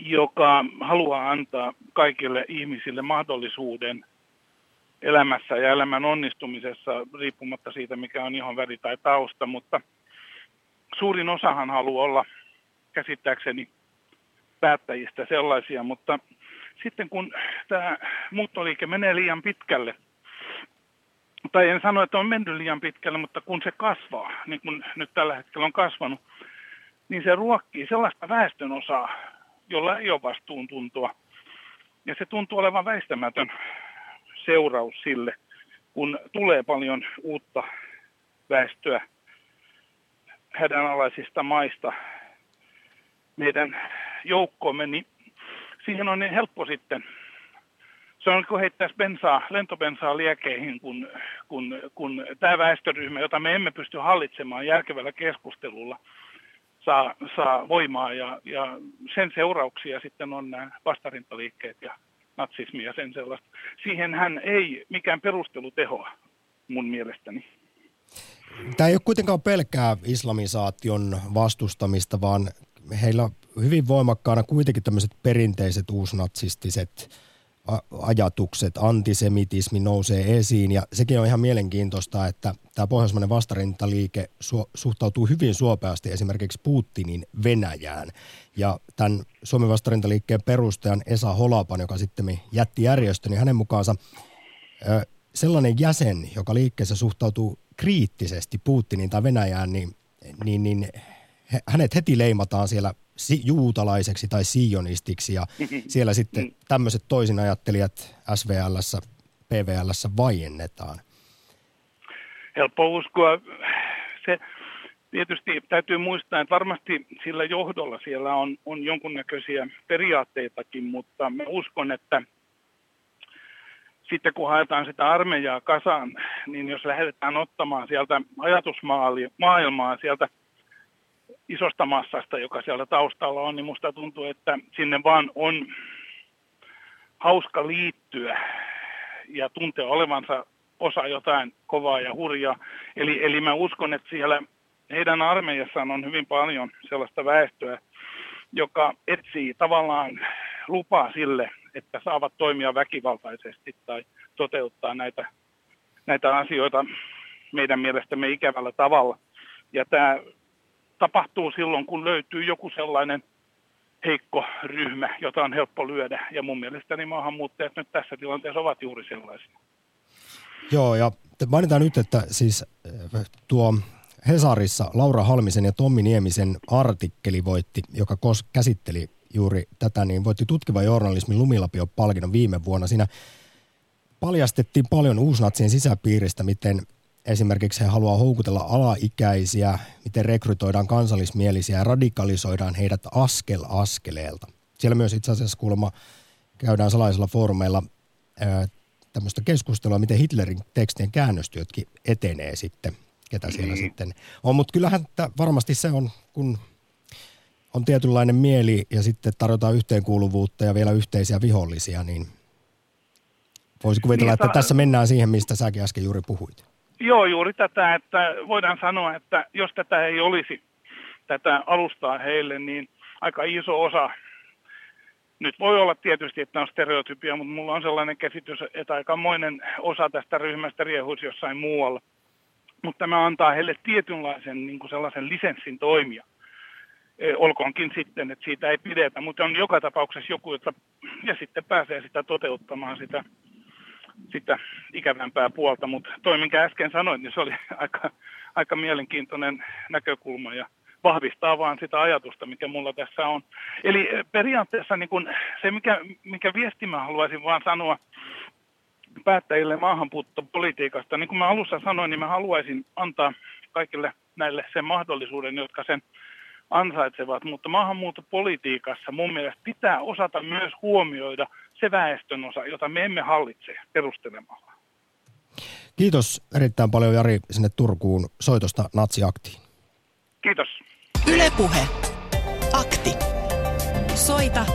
joka haluaa antaa kaikille ihmisille mahdollisuuden elämässä ja elämän onnistumisessa, riippumatta siitä, mikä on ihon väri tai tausta, mutta suurin osahan haluaa olla käsittääkseni päättäjistä sellaisia, mutta sitten kun tämä muuttoliike menee liian pitkälle – tai en sano, että on mennyt liian pitkälle, mutta kun se kasvaa, niin kuin nyt tällä hetkellä on kasvanut, niin se ruokkii sellaista väestön osaa, jolla ei ole vastuuntuntoa. Ja se tuntuu olevan väistämätön seuraus sille, kun tulee paljon uutta väestöä hädänalaisista maista meidän joukkoomme, niin siihen on niin helppo sitten se on kuin heittäisi bensaa, lentobensaa liekeihin, kun, kun, kun tämä väestöryhmä, jota me emme pysty hallitsemaan järkevällä keskustelulla, saa, saa voimaa ja, ja sen seurauksia sitten on nämä vastarintaliikkeet ja natsismi ja sen sellaista. Siihen hän ei mikään perustelu tehoa mun mielestäni. Tämä ei ole kuitenkaan pelkkää islamisaation vastustamista, vaan heillä hyvin voimakkaana kuitenkin tämmöiset perinteiset uusnatsistiset ajatukset, antisemitismi nousee esiin ja sekin on ihan mielenkiintoista, että tämä pohjoismainen vastarintaliike su- suhtautuu hyvin suopeasti esimerkiksi Putinin Venäjään. Ja tämän Suomen vastarintaliikkeen perustajan Esa Holapan, joka sitten jätti järjestön, niin hänen mukaansa ö, sellainen jäsen, joka liikkeessä suhtautuu kriittisesti Putinin tai Venäjään, niin, niin, niin hänet heti leimataan siellä si- juutalaiseksi tai sionistiksi ja siellä sitten mm. tämmöiset toisinajattelijat SVLssä, PVLssä vaiennetaan. Helppo uskoa. Se tietysti täytyy muistaa, että varmasti sillä johdolla siellä on, on jonkunnäköisiä periaatteitakin, mutta mä uskon, että sitten kun haetaan sitä armeijaa kasaan, niin jos lähdetään ottamaan sieltä ajatusmaailmaa sieltä isosta massasta, joka siellä taustalla on, niin musta tuntuu, että sinne vaan on hauska liittyä ja tuntea olevansa osa jotain kovaa ja hurjaa. Eli, eli mä uskon, että siellä heidän armeijassaan on hyvin paljon sellaista väestöä, joka etsii tavallaan lupaa sille, että saavat toimia väkivaltaisesti tai toteuttaa näitä, näitä asioita meidän mielestämme ikävällä tavalla. Ja tämä tapahtuu silloin, kun löytyy joku sellainen heikko ryhmä, jota on helppo lyödä. Ja mun mielestäni maahanmuuttajat nyt tässä tilanteessa ovat juuri sellaisia. Joo, ja mainitaan nyt, että siis äh, tuo Hesarissa Laura Halmisen ja Tommi Niemisen artikkeli voitti, joka kos- käsitteli juuri tätä, niin voitti tutkiva journalismin Lumilapio-palkinnon viime vuonna. Siinä paljastettiin paljon uusnatsien sisäpiiristä, miten Esimerkiksi he haluaa houkutella alaikäisiä, miten rekrytoidaan kansallismielisiä ja radikalisoidaan heidät askel askeleelta. Siellä myös itse asiassa kuulemma käydään salaisilla foorumeilla tämmöistä keskustelua, miten Hitlerin tekstien käännöstyötkin etenee sitten, ketä siellä mm. sitten on. Mutta kyllähän varmasti se on, kun on tietynlainen mieli ja sitten tarjotaan yhteenkuuluvuutta ja vielä yhteisiä vihollisia, niin Voisi kuvitella, Niin, että sa- tässä mennään siihen, mistä säkin äsken juuri puhuit. Joo, juuri tätä, että voidaan sanoa, että jos tätä ei olisi, tätä alustaa heille, niin aika iso osa, nyt voi olla tietysti, että on stereotypia, mutta mulla on sellainen käsitys, että aikamoinen osa tästä ryhmästä riehuisi jossain muualla. Mutta tämä antaa heille tietynlaisen niin kuin sellaisen lisenssin toimia. E, olkoonkin sitten, että siitä ei pidetä, mutta on joka tapauksessa joku, jota, ja sitten pääsee sitä toteuttamaan sitä sitä ikävämpää puolta, mutta toi, minkä äsken sanoin, niin se oli aika, aika mielenkiintoinen näkökulma ja vahvistaa vaan sitä ajatusta, mikä mulla tässä on. Eli eh, periaatteessa niin kun se, mikä, mikä viesti mä haluaisin vaan sanoa päättäjille maahanmuuttopolitiikasta, niin kuin mä alussa sanoin, niin mä haluaisin antaa kaikille näille sen mahdollisuuden, jotka sen ansaitsevat, mutta maahanmuuttopolitiikassa mun mielestä pitää osata myös huomioida se väestönosa, jota me emme hallitse perustelemalla. Kiitos erittäin paljon Jari sinne Turkuun soitosta natsiaktiin. Kiitos. Ylepuhe. Akti. Soita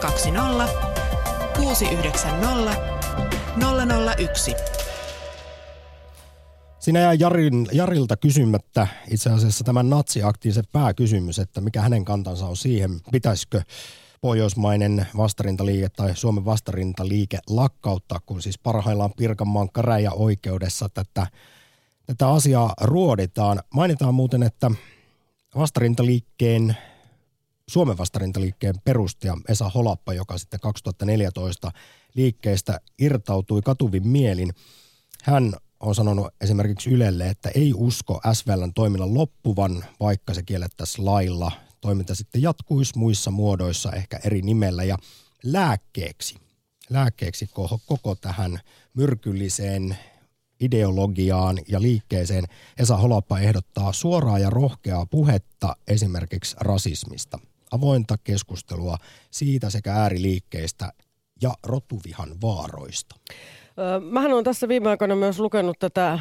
020 690 001. Siinä jää Jarin, Jarilta kysymättä itse asiassa tämän natsiaktiin se pääkysymys, että mikä hänen kantansa on siihen, pitäisikö pohjoismainen vastarintaliike tai Suomen vastarintaliike lakkauttaa, kun siis parhaillaan Pirkanmaan käräjäoikeudessa tätä, tätä asiaa ruoditaan. Mainitaan muuten, että vastarintaliikkeen Suomen vastarintaliikkeen perustaja Esa Holappa, joka sitten 2014 liikkeestä irtautui katuvin mielin. Hän on sanonut esimerkiksi Ylelle, että ei usko SVLn toiminnan loppuvan, vaikka se kiellettäisiin lailla. Toiminta sitten jatkuisi muissa muodoissa, ehkä eri nimellä. Ja lääkkeeksi, lääkkeeksi koko, koko tähän myrkylliseen ideologiaan ja liikkeeseen Esa Holappa ehdottaa suoraa ja rohkeaa puhetta esimerkiksi rasismista. Avointa keskustelua siitä sekä ääriliikkeistä ja rotuvihan vaaroista. Mähän olen tässä viime aikoina myös lukenut tätä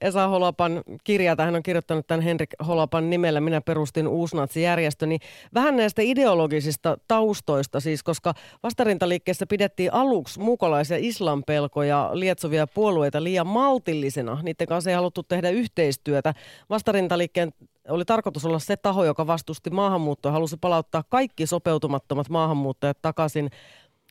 Esa Holapan kirjaa, tai hän on kirjoittanut tämän Henrik Holapan nimellä, minä perustin uusnatsijärjestö, niin vähän näistä ideologisista taustoista siis, koska vastarintaliikkeessä pidettiin aluksi mukalaisia islampelkoja lietsovia puolueita liian maltillisena, niiden kanssa ei haluttu tehdä yhteistyötä. Vastarintaliikkeen oli tarkoitus olla se taho, joka vastusti maahanmuuttoa, halusi palauttaa kaikki sopeutumattomat maahanmuuttajat takaisin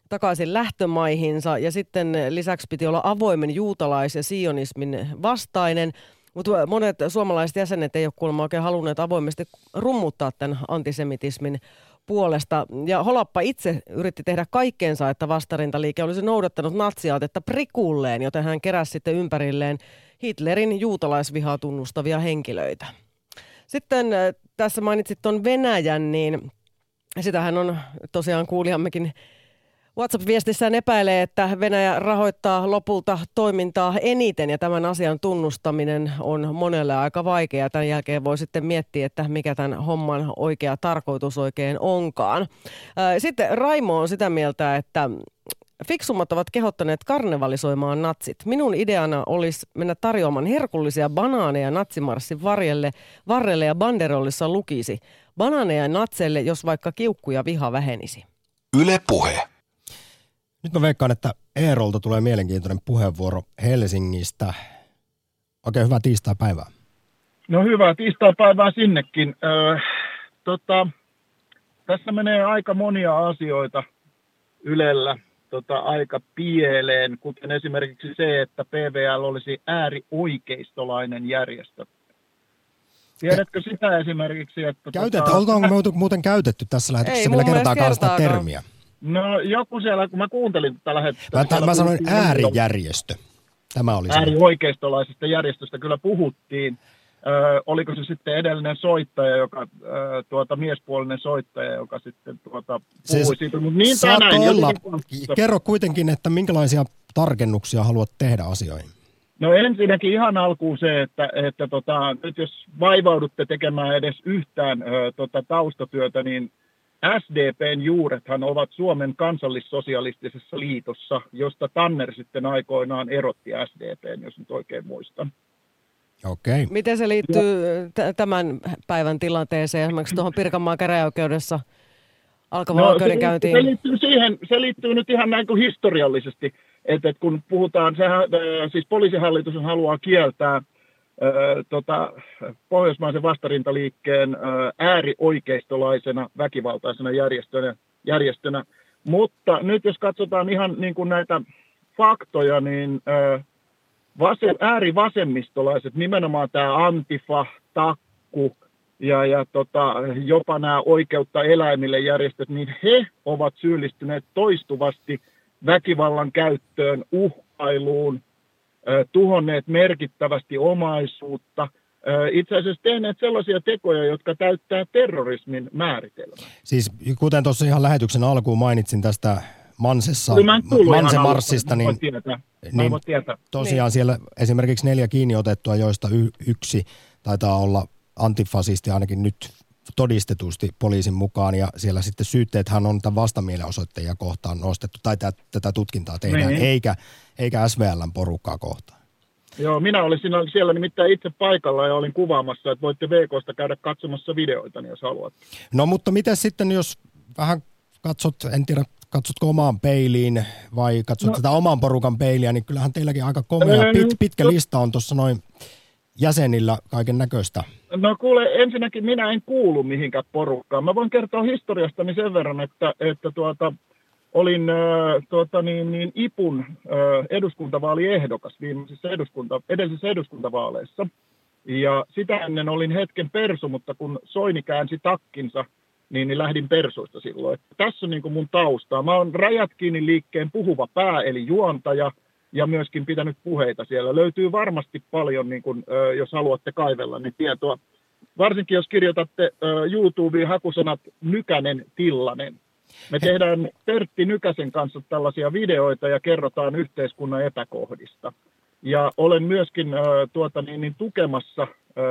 takaisin lähtömaihinsa ja sitten lisäksi piti olla avoimen juutalais- ja sionismin vastainen. Mutta monet suomalaiset jäsenet ei ole kuulemma oikein halunneet avoimesti rummuttaa tämän antisemitismin puolesta. Ja Holappa itse yritti tehdä kaikkeensa, että vastarintaliike olisi noudattanut natsiaatetta prikulleen, joten hän keräsi sitten ympärilleen Hitlerin juutalaisvihaa tunnustavia henkilöitä. Sitten äh, tässä mainitsit tuon Venäjän, niin sitähän on tosiaan kuulijammekin WhatsApp-viestissään epäilee, että Venäjä rahoittaa lopulta toimintaa eniten ja tämän asian tunnustaminen on monelle aika vaikea. Tämän jälkeen voi sitten miettiä, että mikä tämän homman oikea tarkoitus oikein onkaan. Sitten Raimo on sitä mieltä, että Fiksummat ovat kehottaneet karnevalisoimaan natsit. Minun ideana olisi mennä tarjoamaan herkullisia banaaneja natsimarssin varjelle, varrelle ja banderollissa lukisi. Banaaneja natseille, jos vaikka kiukku ja viha vähenisi. Yle Puhe. Nyt mä veikkaan, että Eerolta tulee mielenkiintoinen puheenvuoro Helsingistä. Oikein hyvää tiistai-päivää. No hyvää tiistaipäivää sinnekin. Öö, tota, tässä menee aika monia asioita Ylellä tota, aika pieleen, kuten esimerkiksi se, että PVL olisi äärioikeistolainen järjestö. Tiedätkö sitä esimerkiksi, että... Käytet, tota, oltaanko me muuten käytetty tässä lähetyksessä vielä kertaakaan sitä kertaakaan. termiä? No joku siellä, kun mä kuuntelin tätä lähetystä... Mä, mä sanoin äärijärjestö. Tämä oli se. äärioikeistolaisesta järjestöstä kyllä puhuttiin. Ö, oliko se sitten edellinen soittaja, joka, ö, tuota, miespuolinen soittaja, joka sitten tuota, puhui Siis siitä. Mutta niin tai näin, olla. jotenkin- Kerro kuitenkin, että minkälaisia tarkennuksia haluat tehdä asioihin. No ensinnäkin ihan alkuun se, että, että tota, nyt jos vaivaudutte tekemään edes yhtään ö, tota, taustatyötä, niin SDPn juurethan ovat Suomen kansallissosialistisessa liitossa, josta Tanner sitten aikoinaan erotti SDPn, jos nyt oikein muistan. Okei. Miten se liittyy t- tämän päivän tilanteeseen, esimerkiksi tuohon Pirkanmaan käräjäoikeudessa alkavaan no, oikeudenkäyntiin? Se, se, liittyy siihen, se liittyy nyt ihan näin kuin historiallisesti, että, että kun puhutaan, sehän, siis poliisihallitus haluaa kieltää tota, pohjoismaisen vastarintaliikkeen äärioikeistolaisena väkivaltaisena järjestönä, järjestönä. Mutta nyt jos katsotaan ihan niin kuin näitä faktoja, niin vasem, äärivasemmistolaiset, nimenomaan tämä Antifa, Takku ja, ja tota, jopa nämä oikeutta eläimille järjestöt, niin he ovat syyllistyneet toistuvasti väkivallan käyttöön, uhkailuun, tuhonneet merkittävästi omaisuutta, itse asiassa tehneet sellaisia tekoja, jotka täyttää terrorismin määritelmää. Siis kuten tuossa ihan lähetyksen alkuun mainitsin tästä Mansessa, Manse-marssista, niin, niin tosiaan niin. siellä esimerkiksi neljä kiinni otettua, joista y- yksi taitaa olla antifasisti ainakin nyt todistetusti poliisin mukaan ja siellä sitten syytteethän on tämän vastamielenosoittajia kohtaan nostettu tai tätä, tätä tutkintaa tehdään, niin. eikä, eikä SVLn porukkaa kohtaan. Joo, minä olin siinä, siellä nimittäin itse paikalla ja olin kuvaamassa, että voitte VKsta käydä katsomassa videoita, jos haluatte. No mutta miten sitten, jos vähän katsot, en tiedä, katsotko omaan peiliin vai katsot no. tätä oman porukan peiliä, niin kyllähän teilläkin aika komea, pit, pitkä no. lista on tuossa noin jäsenillä kaiken näköistä? No kuule, ensinnäkin minä en kuulu mihinkään porukkaan. Mä voin kertoa historiastani sen verran, että, että tuota, olin tuota, niin, niin IPUn eduskuntavaaliehdokas viimeisissä eduskunta, edellisissä eduskuntavaaleissa. Ja sitä ennen olin hetken persu, mutta kun Soini käänsi takkinsa, niin, niin lähdin persuista silloin. Että tässä on niin mun taustaa. Mä oon Rajat kiinni liikkeen puhuva pää, eli juontaja – ja myöskin pitänyt puheita siellä. Löytyy varmasti paljon, niin kun, jos haluatte kaivella, niin tietoa. Varsinkin jos kirjoitatte YouTubeen hakusanat Nykänen Tillanen. Me tehdään Pertti Nykäsen kanssa tällaisia videoita ja kerrotaan yhteiskunnan epäkohdista. Ja olen myöskin tuota, niin, niin, tukemassa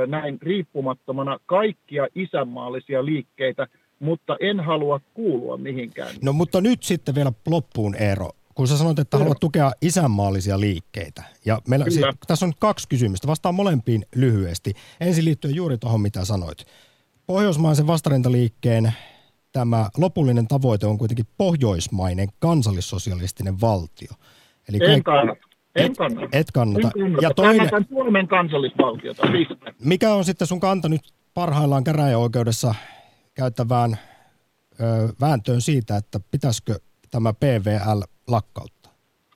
näin riippumattomana kaikkia isänmaallisia liikkeitä, mutta en halua kuulua mihinkään. No mutta nyt sitten vielä loppuun Eero kun sä sanoit, että haluat tukea isänmaallisia liikkeitä. Ja meillä, siis, tässä on kaksi kysymystä. Vastaan molempiin lyhyesti. Ensin liittyen juuri tuohon, mitä sanoit. Pohjoismaisen vastarintaliikkeen tämä lopullinen tavoite on kuitenkin pohjoismainen kansallissosialistinen valtio. Eli en kannata. En et, kannata. Et kannata. En kannata. Ja toinen, Kannatan Suomen kansallisvaltiota. Mikä on sitten sun kanta nyt parhaillaan käräjäoikeudessa käyttävään ö, vääntöön siitä, että pitäisikö tämä PVL lakkauttaa?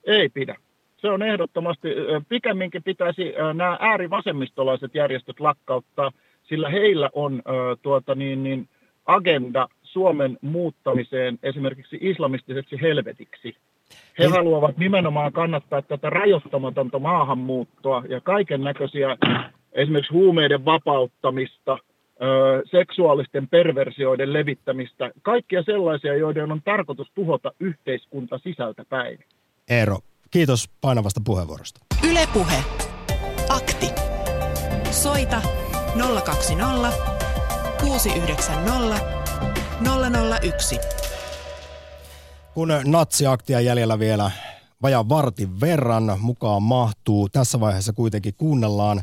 Ei pidä. Se on ehdottomasti, pikemminkin pitäisi nämä äärivasemmistolaiset järjestöt lakkauttaa, sillä heillä on tuota niin, niin agenda Suomen muuttamiseen esimerkiksi islamistiseksi helvetiksi. He Ei. haluavat nimenomaan kannattaa tätä rajoittamatonta maahanmuuttoa ja kaiken näköisiä esimerkiksi huumeiden vapauttamista – seksuaalisten perversioiden levittämistä, kaikkia sellaisia, joiden on tarkoitus tuhota yhteiskunta sisältä päin. Eero, kiitos painavasta puheenvuorosta. Ylepuhe. Akti. Soita 020 690 001. Kun natsiaktia jäljellä vielä vajaan vartin verran mukaan mahtuu, tässä vaiheessa kuitenkin kuunnellaan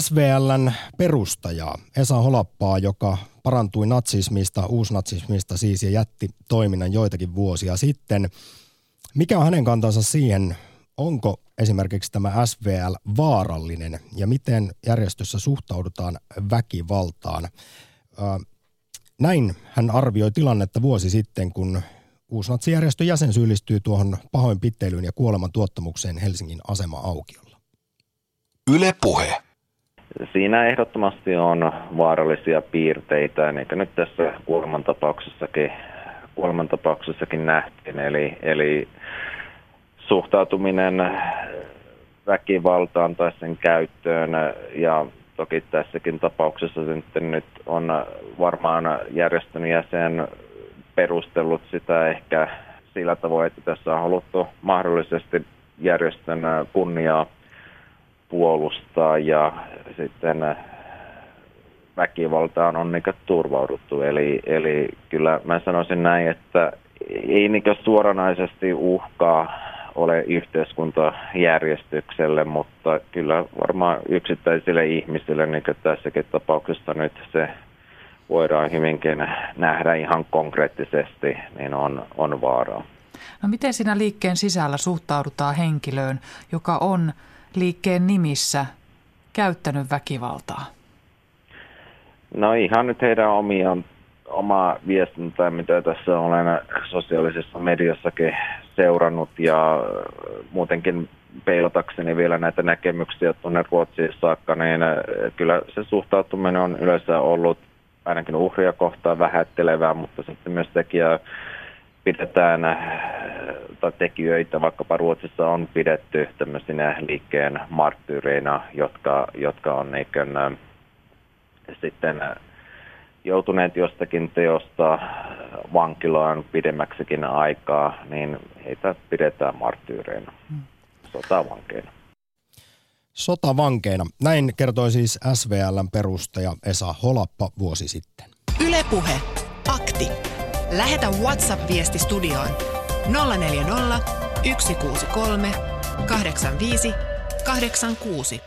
SVLn perustajaa Esa Holappaa, joka parantui natsismista, uusnatsismista siis ja jätti toiminnan joitakin vuosia sitten. Mikä on hänen kantansa siihen, onko esimerkiksi tämä SVL vaarallinen ja miten järjestössä suhtaudutaan väkivaltaan? Näin hän arvioi tilannetta vuosi sitten, kun uusnatsijärjestön jäsen syyllistyy tuohon pahoinpitelyyn ja kuoleman tuottamukseen Helsingin asema-aukiolla. Yle Puhe siinä ehdottomasti on vaarallisia piirteitä, niin kuin nyt tässä kuolemantapauksessakin, kuolemantapauksessakin nähtiin. Eli, eli suhtautuminen väkivaltaan tai sen käyttöön ja toki tässäkin tapauksessa sitten nyt on varmaan järjestön jäsen perustellut sitä ehkä sillä tavoin, että tässä on haluttu mahdollisesti järjestön kunniaa puolustaa ja sitten äh, väkivaltaan on niin turvauduttu. Eli, eli kyllä mä sanoisin näin, että ei niin suoranaisesti uhkaa ole yhteiskuntajärjestykselle, mutta kyllä varmaan yksittäisille ihmisille, niin kuin tässäkin tapauksessa nyt se voidaan hyvinkin nähdä ihan konkreettisesti, niin on, on vaaraa. No miten siinä liikkeen sisällä suhtaudutaan henkilöön, joka on liikkeen nimissä käyttänyt väkivaltaa? No ihan nyt heidän omia, omaa viestintää, mitä tässä olen sosiaalisessa mediassakin seurannut ja muutenkin peilatakseni vielä näitä näkemyksiä tuonne Ruotsiin saakka, niin kyllä se suhtautuminen on yleensä ollut ainakin uhria kohtaan vähättelevää, mutta sitten myös tekijää pidetään, tai tekijöitä vaikkapa Ruotsissa on pidetty tämmöisinä liikkeen marttyyreina, jotka, jotka on ikään, sitten joutuneet jostakin teosta vankilaan pidemmäksikin aikaa, niin heitä pidetään marttyyreina, hmm. sotavankeina. Sotavankeina. Näin kertoi siis SVLn perustaja Esa Holappa vuosi sitten. Ylepuhe Akti. Lähetä WhatsApp-viesti studioon 040 163 85 86.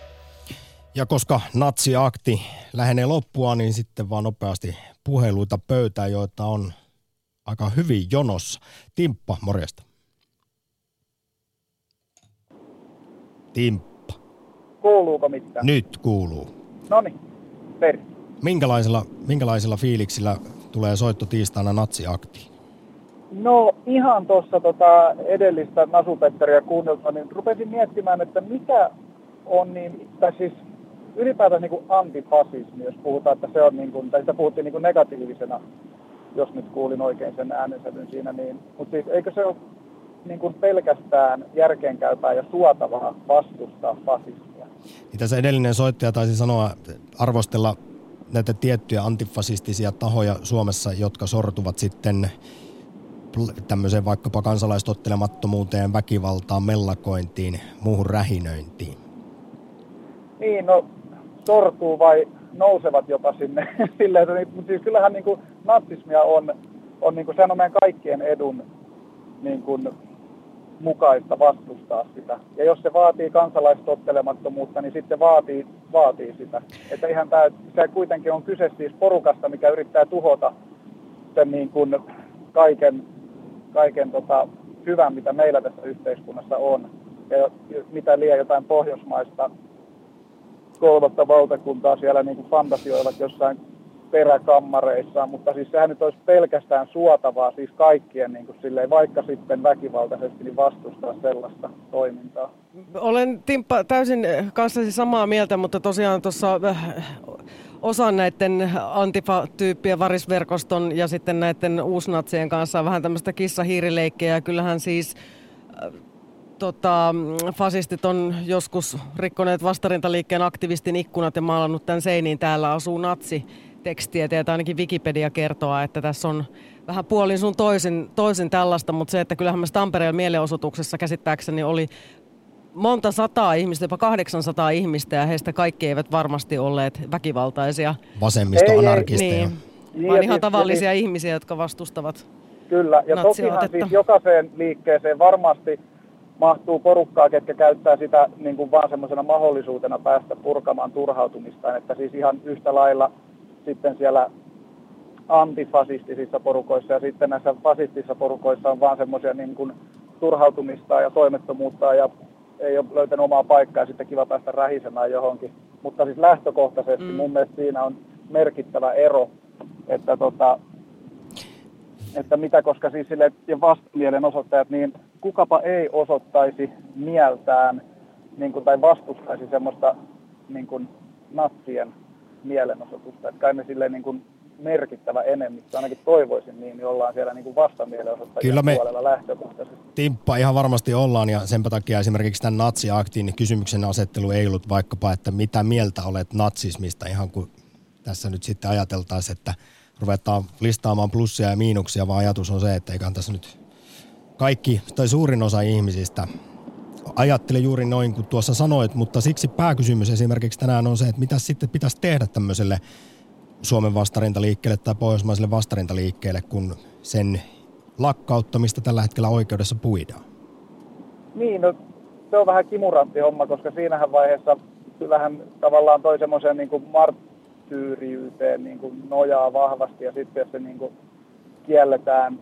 Ja koska natsiakti lähenee loppua, niin sitten vaan nopeasti puheluita pöytään, joita on aika hyvin jonossa. Timppa, morjesta. Timppa. Kuuluuko mitään? Nyt kuuluu. No niin, Minkälaisilla, minkälaisilla fiiliksillä tulee soitto tiistaina natsiaktiin? No ihan tuossa tota edellistä Nasupetteria kuunnelta, niin rupesin miettimään, että mikä on niin, tai siis ylipäätään niin kuin antifasismi, jos puhutaan, että se on niin kuin, tai sitä puhuttiin niin kuin negatiivisena, jos nyt kuulin oikein sen äänensävyn siinä, niin, mutta siis eikö se ole niin kuin pelkästään järkeenkäypää ja suotavaa vastustaa fasismia? Niin tässä edellinen soittaja taisi sanoa, arvostella näitä tiettyjä antifasistisia tahoja Suomessa, jotka sortuvat sitten tämmöiseen vaikkapa kansalaistottelemattomuuteen, väkivaltaan, mellakointiin, muuhun rähinöintiin? Niin, no sortuu vai nousevat jopa sinne. Silleen, että, mutta siis kyllähän niin kuin, natsismia on, on niin kuin, sehän on meidän kaikkien edun niin kuin, mukaista vastustaa sitä. Ja jos se vaatii kansalaistottelemattomuutta, niin sitten vaatii, vaatii sitä. Että ihan tämä, se kuitenkin on kyse siis porukasta, mikä yrittää tuhota sen niin kuin kaiken, kaiken tota, hyvän, mitä meillä tässä yhteiskunnassa on. Ja mitä liian jotain pohjoismaista kolmatta valtakuntaa siellä niin kuin fantasioivat jossain peräkammareissaan, mutta siis sehän nyt olisi pelkästään suotavaa siis kaikkien niin kuin silleen, vaikka sitten väkivaltaisesti niin vastustaa sellaista toimintaa. Olen Timppa täysin kanssasi samaa mieltä, mutta tosiaan tuossa äh, osa näiden antifa-tyyppien varisverkoston ja sitten näiden uusnatsien kanssa on vähän tämmöistä kissa-hiirileikkiä. Kyllähän siis äh, tota, fasistit on joskus rikkoneet vastarintaliikkeen aktivistin ikkunat ja maalannut tämän seiniin. Täällä asuu natsi tekstiä, tai ainakin Wikipedia kertoo, että tässä on vähän puolin sun toisin, toisin tällaista, mutta se, että kyllähän myös Tampereen mielenosoituksessa käsittääkseni oli monta sataa ihmistä, jopa 800 ihmistä, ja heistä kaikki eivät varmasti olleet väkivaltaisia. Vasemmistoanarkisteja. Niin, niin, vaan ihan siis- tavallisia siis, ihmisiä, jotka vastustavat Kyllä, ja tokihan siis jokaiseen liikkeeseen varmasti mahtuu porukkaa, ketkä käyttää sitä niin kuin vaan semmoisena mahdollisuutena päästä purkamaan turhautumista, että siis ihan yhtä lailla sitten siellä antifasistisissa porukoissa ja sitten näissä fasistisissa porukoissa on vaan semmoisia niin kuin turhautumista ja toimettomuutta ja ei ole löytänyt omaa paikkaa ja sitten kiva päästä rähisemään johonkin. Mutta siis lähtökohtaisesti mm. mun mielestä siinä on merkittävä ero, että, tota, että mitä, koska siis sille ja vastamielen osoittajat, niin kukapa ei osoittaisi mieltään niin kuin, tai vastustaisi semmoista niin kuin, natsien mielenosoitusta. Että kai me silleen niin kuin merkittävä enemmistö, ainakin toivoisin niin, niin ollaan siellä niin kuin vastamielenosoittajien Kyllä me, puolella lähtökohtaisesti. Timppa, ihan varmasti ollaan ja sen takia esimerkiksi tämän natsiaktiin kysymyksen asettelu ei ollut vaikkapa, että mitä mieltä olet natsismista, ihan kuin tässä nyt sitten ajateltaisiin, että ruvetaan listaamaan plussia ja miinuksia, vaan ajatus on se, että eiköhän tässä nyt kaikki tai suurin osa ihmisistä ajattele juuri noin kuin tuossa sanoit, mutta siksi pääkysymys esimerkiksi tänään on se, että mitä sitten pitäisi tehdä tämmöiselle Suomen vastarintaliikkeelle tai pohjoismaiselle vastarintaliikkeelle, kun sen lakkauttamista tällä hetkellä oikeudessa puidaan? Niin, no se on vähän kimurantti homma, koska siinähän vaiheessa kyllähän tavallaan toi semmoisen niin kuin Mart, marssityyriyteen niin kuin nojaa vahvasti ja sitten jos se niin kuin kielletään,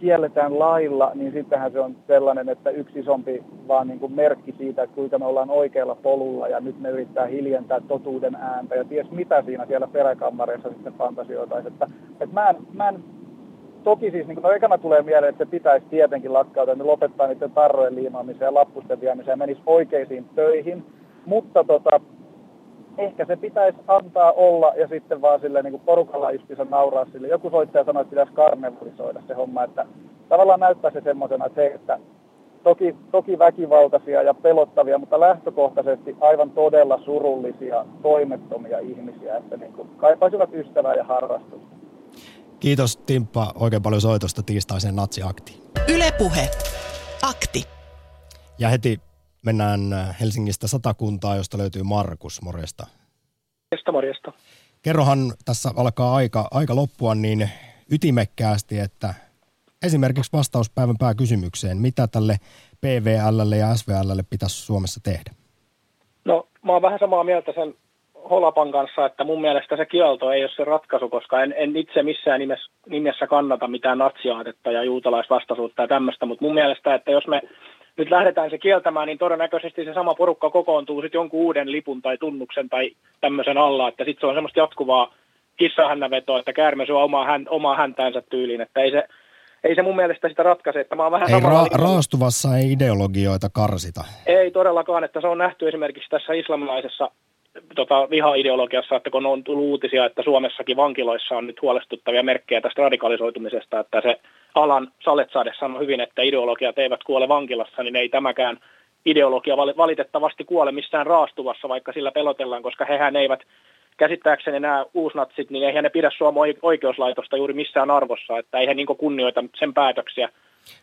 kielletään lailla, niin sittenhän se on sellainen, että yksi isompi vaan niin kuin merkki siitä, että kuinka me ollaan oikealla polulla ja nyt me yrittää hiljentää totuuden ääntä ja ties mitä siinä siellä peräkammareissa sitten fantasioitaisiin. Että, että mä, en, mä en toki siis niin no ekana tulee mieleen, että se pitäisi tietenkin lakkauttaa, että ne lopettaa niiden tarrojen liimaamisen ja lappusten viemisen ja menisi oikeisiin töihin. Mutta tota, ehkä se pitäisi antaa olla ja sitten vaan sille niin porukalla istissä nauraa sille. Joku soittaja sanoi, että pitäisi karnevalisoida se homma, että tavallaan näyttää se semmoisena, että, hei, että toki, toki väkivaltaisia ja pelottavia, mutta lähtökohtaisesti aivan todella surullisia, toimettomia ihmisiä, että niin kuin kaipaisivat ystävää ja harrastusta. Kiitos Timppa oikein paljon soitosta tiistaiseen natsiaktiin. Ylepuhe. Akti. Ja heti mennään Helsingistä satakuntaa, josta löytyy Markus. Morjesta. Morjesta, morjesta. Kerrohan, tässä alkaa aika, aika loppua niin ytimekkäästi, että esimerkiksi vastauspäivän pääkysymykseen, mitä tälle PVLlle ja SVLlle pitäisi Suomessa tehdä? No, mä oon vähän samaa mieltä sen Holapan kanssa, että mun mielestä se kielto ei ole se ratkaisu, koska en, en itse missään nimessä, nimessä kannata mitään natsiaatetta ja juutalaisvastaisuutta ja tämmöistä, mutta mun mielestä, että jos me nyt lähdetään se kieltämään, niin todennäköisesti se sama porukka kokoontuu sitten jonkun uuden lipun tai tunnuksen tai tämmöisen alla, että sitten se on semmoista jatkuvaa kissahännävetoa, että käärme syö omaa, hän, omaa häntäänsä tyyliin, että ei se, ei se mun mielestä sitä ratkaise. Että mä oon vähän ei ra- raastuvassa ei ideologioita karsita. Ei todellakaan, että se on nähty esimerkiksi tässä islamilaisessa tota, viha-ideologiassa, että kun on tullut uutisia, että Suomessakin vankiloissa on nyt huolestuttavia merkkejä tästä radikalisoitumisesta, että se alan Saletsade sanoi hyvin, että ideologiat eivät kuole vankilassa, niin ei tämäkään ideologia valitettavasti kuole missään raastuvassa, vaikka sillä pelotellaan, koska hehän eivät käsittääkseni nämä uusnatsit, niin eihän ne pidä Suomen oikeuslaitosta juuri missään arvossa, että ei he niin kunnioita sen päätöksiä.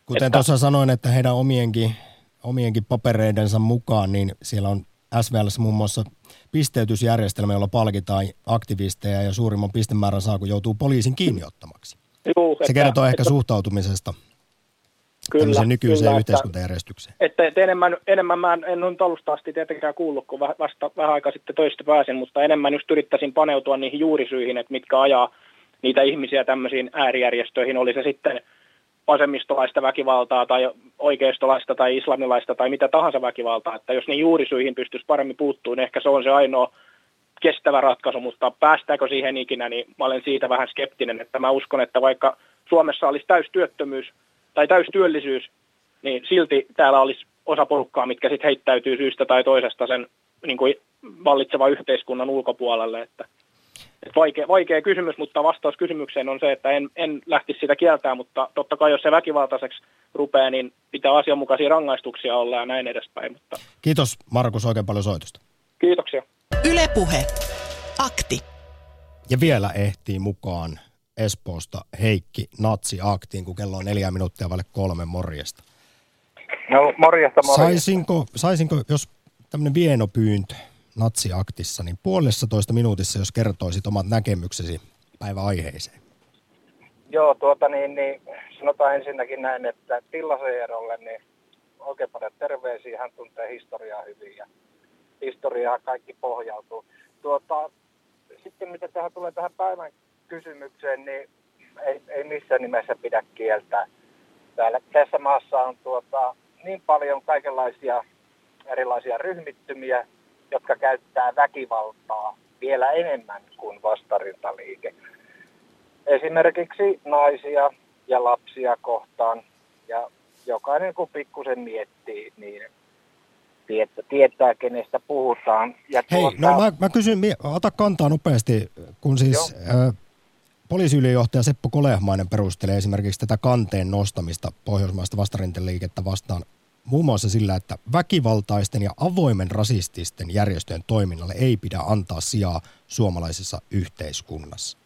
Kuten että... tuossa sanoin, että heidän omienkin, omienkin papereidensa mukaan, niin siellä on SVLssä muun muassa pisteytysjärjestelmä, jolla palkitaan aktivisteja ja suurimman pistemäärän saa, kun joutuu poliisin kiinniottamaksi. Juu, Se kertoo että, ehkä että, suhtautumisesta kyllä, nykyiseen kyllä, yhteiskuntajärjestykseen. Että, että enemmän, enemmän mä en, en ole alusta asti tietenkään kuullut, kun vasta vähän aikaa sitten töistä pääsin, mutta enemmän just yrittäisin paneutua niihin juurisyihin, että mitkä ajaa niitä ihmisiä tämmöisiin äärijärjestöihin, oli se sitten – vasemmistolaista väkivaltaa tai oikeistolaista tai islamilaista tai mitä tahansa väkivaltaa, että jos ne juurisyihin pystyisi paremmin puuttumaan, niin ehkä se on se ainoa kestävä ratkaisu, mutta päästääkö siihen ikinä, niin mä olen siitä vähän skeptinen, että mä uskon, että vaikka Suomessa olisi täystyöttömyys tai täystyöllisyys, niin silti täällä olisi osa porukkaa, mitkä sitten heittäytyy syystä tai toisesta sen niin kuin vallitsevan yhteiskunnan ulkopuolelle, että Vaikea, vaikea kysymys, mutta vastaus kysymykseen on se, että en, en lähtisi sitä kieltää, mutta totta kai jos se väkivaltaiseksi rupeaa, niin pitää asianmukaisia rangaistuksia olla ja näin edespäin. Mutta... Kiitos Markus oikein paljon soitosta. Kiitoksia. Ylepuhe. Akti. Ja vielä ehtii mukaan Espoosta Heikki Natsi-aktiin, kun kello on neljä minuuttia vaille kolme morjesta. No morjesta, morjesta. Saisinko, saisinko jos tämmöinen vienopyyntö, natsiaktissa, niin puolessa toista minuutissa, jos kertoisit omat näkemyksesi päiväaiheeseen. Joo, tuota niin, niin sanotaan ensinnäkin näin, että Tillasen Eerolle niin oikein paljon terveisiä, hän tuntee historiaa hyvin ja historiaa kaikki pohjautuu. Tuota, sitten mitä tähän tulee tähän päivän kysymykseen, niin ei, ei missään nimessä pidä kieltää. Täällä, tässä maassa on tuota, niin paljon kaikenlaisia erilaisia ryhmittymiä, jotka käyttää väkivaltaa vielä enemmän kuin vastarintaliike. Esimerkiksi naisia ja lapsia kohtaan. Ja jokainen kun pikkusen miettii, niin tietää, tietää kenestä puhutaan. Ja Hei, tuota... no mä, mä kysyn, ota kantaa nopeasti, kun siis ö, poliisiylijohtaja Seppo Kolehmainen perustelee esimerkiksi tätä kanteen nostamista pohjoismaista vastarinteliikettä vastaan muun muassa sillä, että väkivaltaisten ja avoimen rasististen järjestöjen toiminnalle ei pidä antaa sijaa suomalaisessa yhteiskunnassa?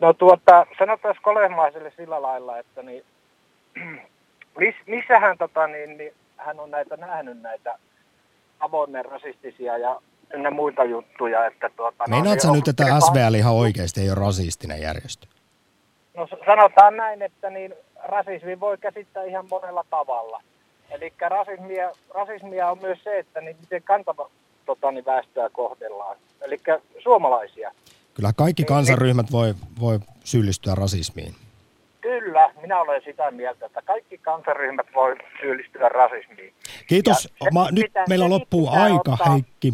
No tuota, sanotaan Kolehmaiselle sillä lailla, että niin, missä hän, tota, niin, niin, hän on näitä nähnyt näitä avoimen rasistisia ja ynnä muita juttuja. Että tuota, Meinaatko no, nyt, että SVL ihan oikeasti ei ole rasistinen järjestö? No sanotaan näin, että niin rasismi voi käsittää ihan monella tavalla. Eli rasismia, rasismia on myös se, että niin miten kantava tota, niin väestöä kohdellaan. eli suomalaisia. Kyllä kaikki kansanryhmät voi, voi syyllistyä rasismiin. Kyllä, minä olen sitä mieltä, että kaikki kansanryhmät voi syyllistyä rasismiin. Kiitos. Ja Ma, se nyt pitää- meillä loppuu pitää aika, ottaa- Heikki.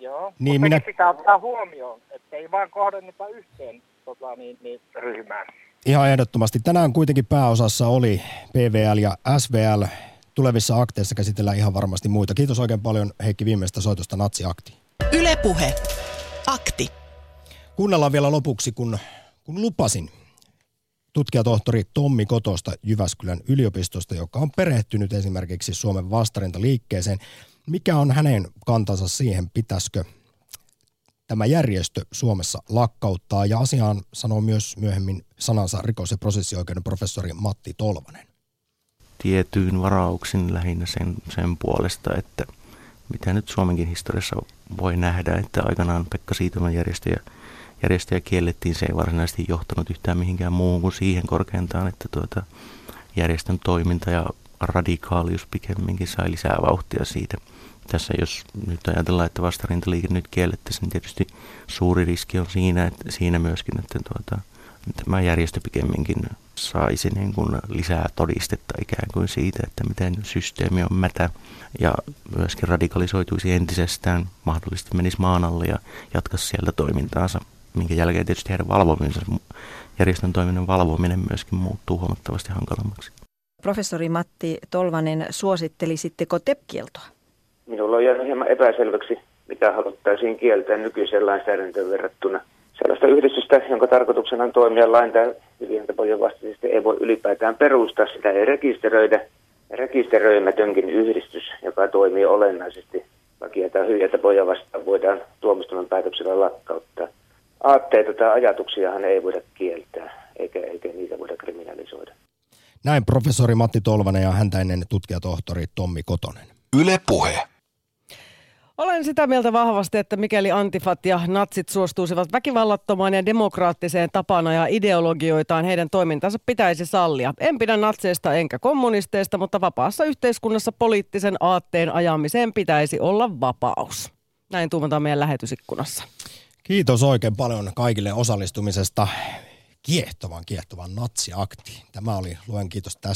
Joo, Niin, minä... pitää ottaa huomioon, että ei vaan kohdenneta yhteen tota, niin, niin, ryhmään. Ihan ehdottomasti. Tänään kuitenkin pääosassa oli PVL ja SVL. Tulevissa akteissa käsitellään ihan varmasti muita. Kiitos oikein paljon Heikki viimeistä soitosta Natsiakti. Ylepuhe. Akti. Kuunnellaan vielä lopuksi, kun, kun lupasin tutkijatohtori Tommi Kotosta Jyväskylän yliopistosta, joka on perehtynyt esimerkiksi Suomen vastarintaliikkeeseen. Mikä on hänen kantansa siihen, pitäisikö tämä järjestö Suomessa lakkauttaa? Ja asiaan sanoo myös myöhemmin sanansa rikos- ja prosessioikeuden professori Matti Tolvanen. tietyin varauksin lähinnä sen, sen puolesta, että mitä nyt Suomenkin historiassa voi nähdä, että aikanaan Pekka Siitoman järjestäjä, järjestäjä kiellettiin, se ei varsinaisesti johtanut yhtään mihinkään muuhun kuin siihen korkeintaan, että tuota, järjestön toiminta ja radikaalius pikemminkin sai lisää vauhtia siitä. Tässä jos nyt ajatellaan, että vastarintaliike nyt kiellettäisiin, niin tietysti suuri riski on siinä, että, siinä myöskin, että tuota, tämä järjestö pikemminkin saisi niin kuin lisää todistetta ikään kuin siitä, että miten systeemi on mätä ja myöskin radikalisoituisi entisestään, mahdollisesti menisi maan alle ja jatkaisi sieltä toimintaansa, minkä jälkeen tietysti heidän valvominsa, järjestön toiminnan valvominen myöskin muuttuu huomattavasti hankalammaksi. Professori Matti Tolvanen, suosittelisitteko TEP-kieltoa? Minulla on jäänyt hieman epäselväksi, mitä haluttaisiin kieltää nykyiseen lainsäädäntöön verrattuna. Sellaista yhdistystä, jonka tarkoituksena on toimia lain tai hyvinvointipohjan vastaisesti, ei voi ylipäätään perustaa. Sitä ei rekisteröidä. Rekisteröimätönkin yhdistys, joka toimii olennaisesti lakia tai hyvinvointipohjan vastaan, voidaan tuomistuman päätöksellä lakkauttaa. Aatteita tai ajatuksiahan ei voida kieltää, eikä, eikä niitä voida kriminalisoida. Näin professori Matti Tolvanen ja häntä ennen tutkijatohtori Tommi Kotonen. Yle Puhe. Olen sitä mieltä vahvasti, että mikäli antifat ja natsit suostuisivat väkivallattomaan ja demokraattiseen tapana ja ideologioitaan, heidän toimintansa pitäisi sallia. En pidä natseista enkä kommunisteista, mutta vapaassa yhteiskunnassa poliittisen aatteen ajamiseen pitäisi olla vapaus. Näin tuumataan meidän lähetysikkunassa. Kiitos oikein paljon kaikille osallistumisesta kiehtovan, kiehtovan natsiaktiin. Tämä oli luen kiitos tässä.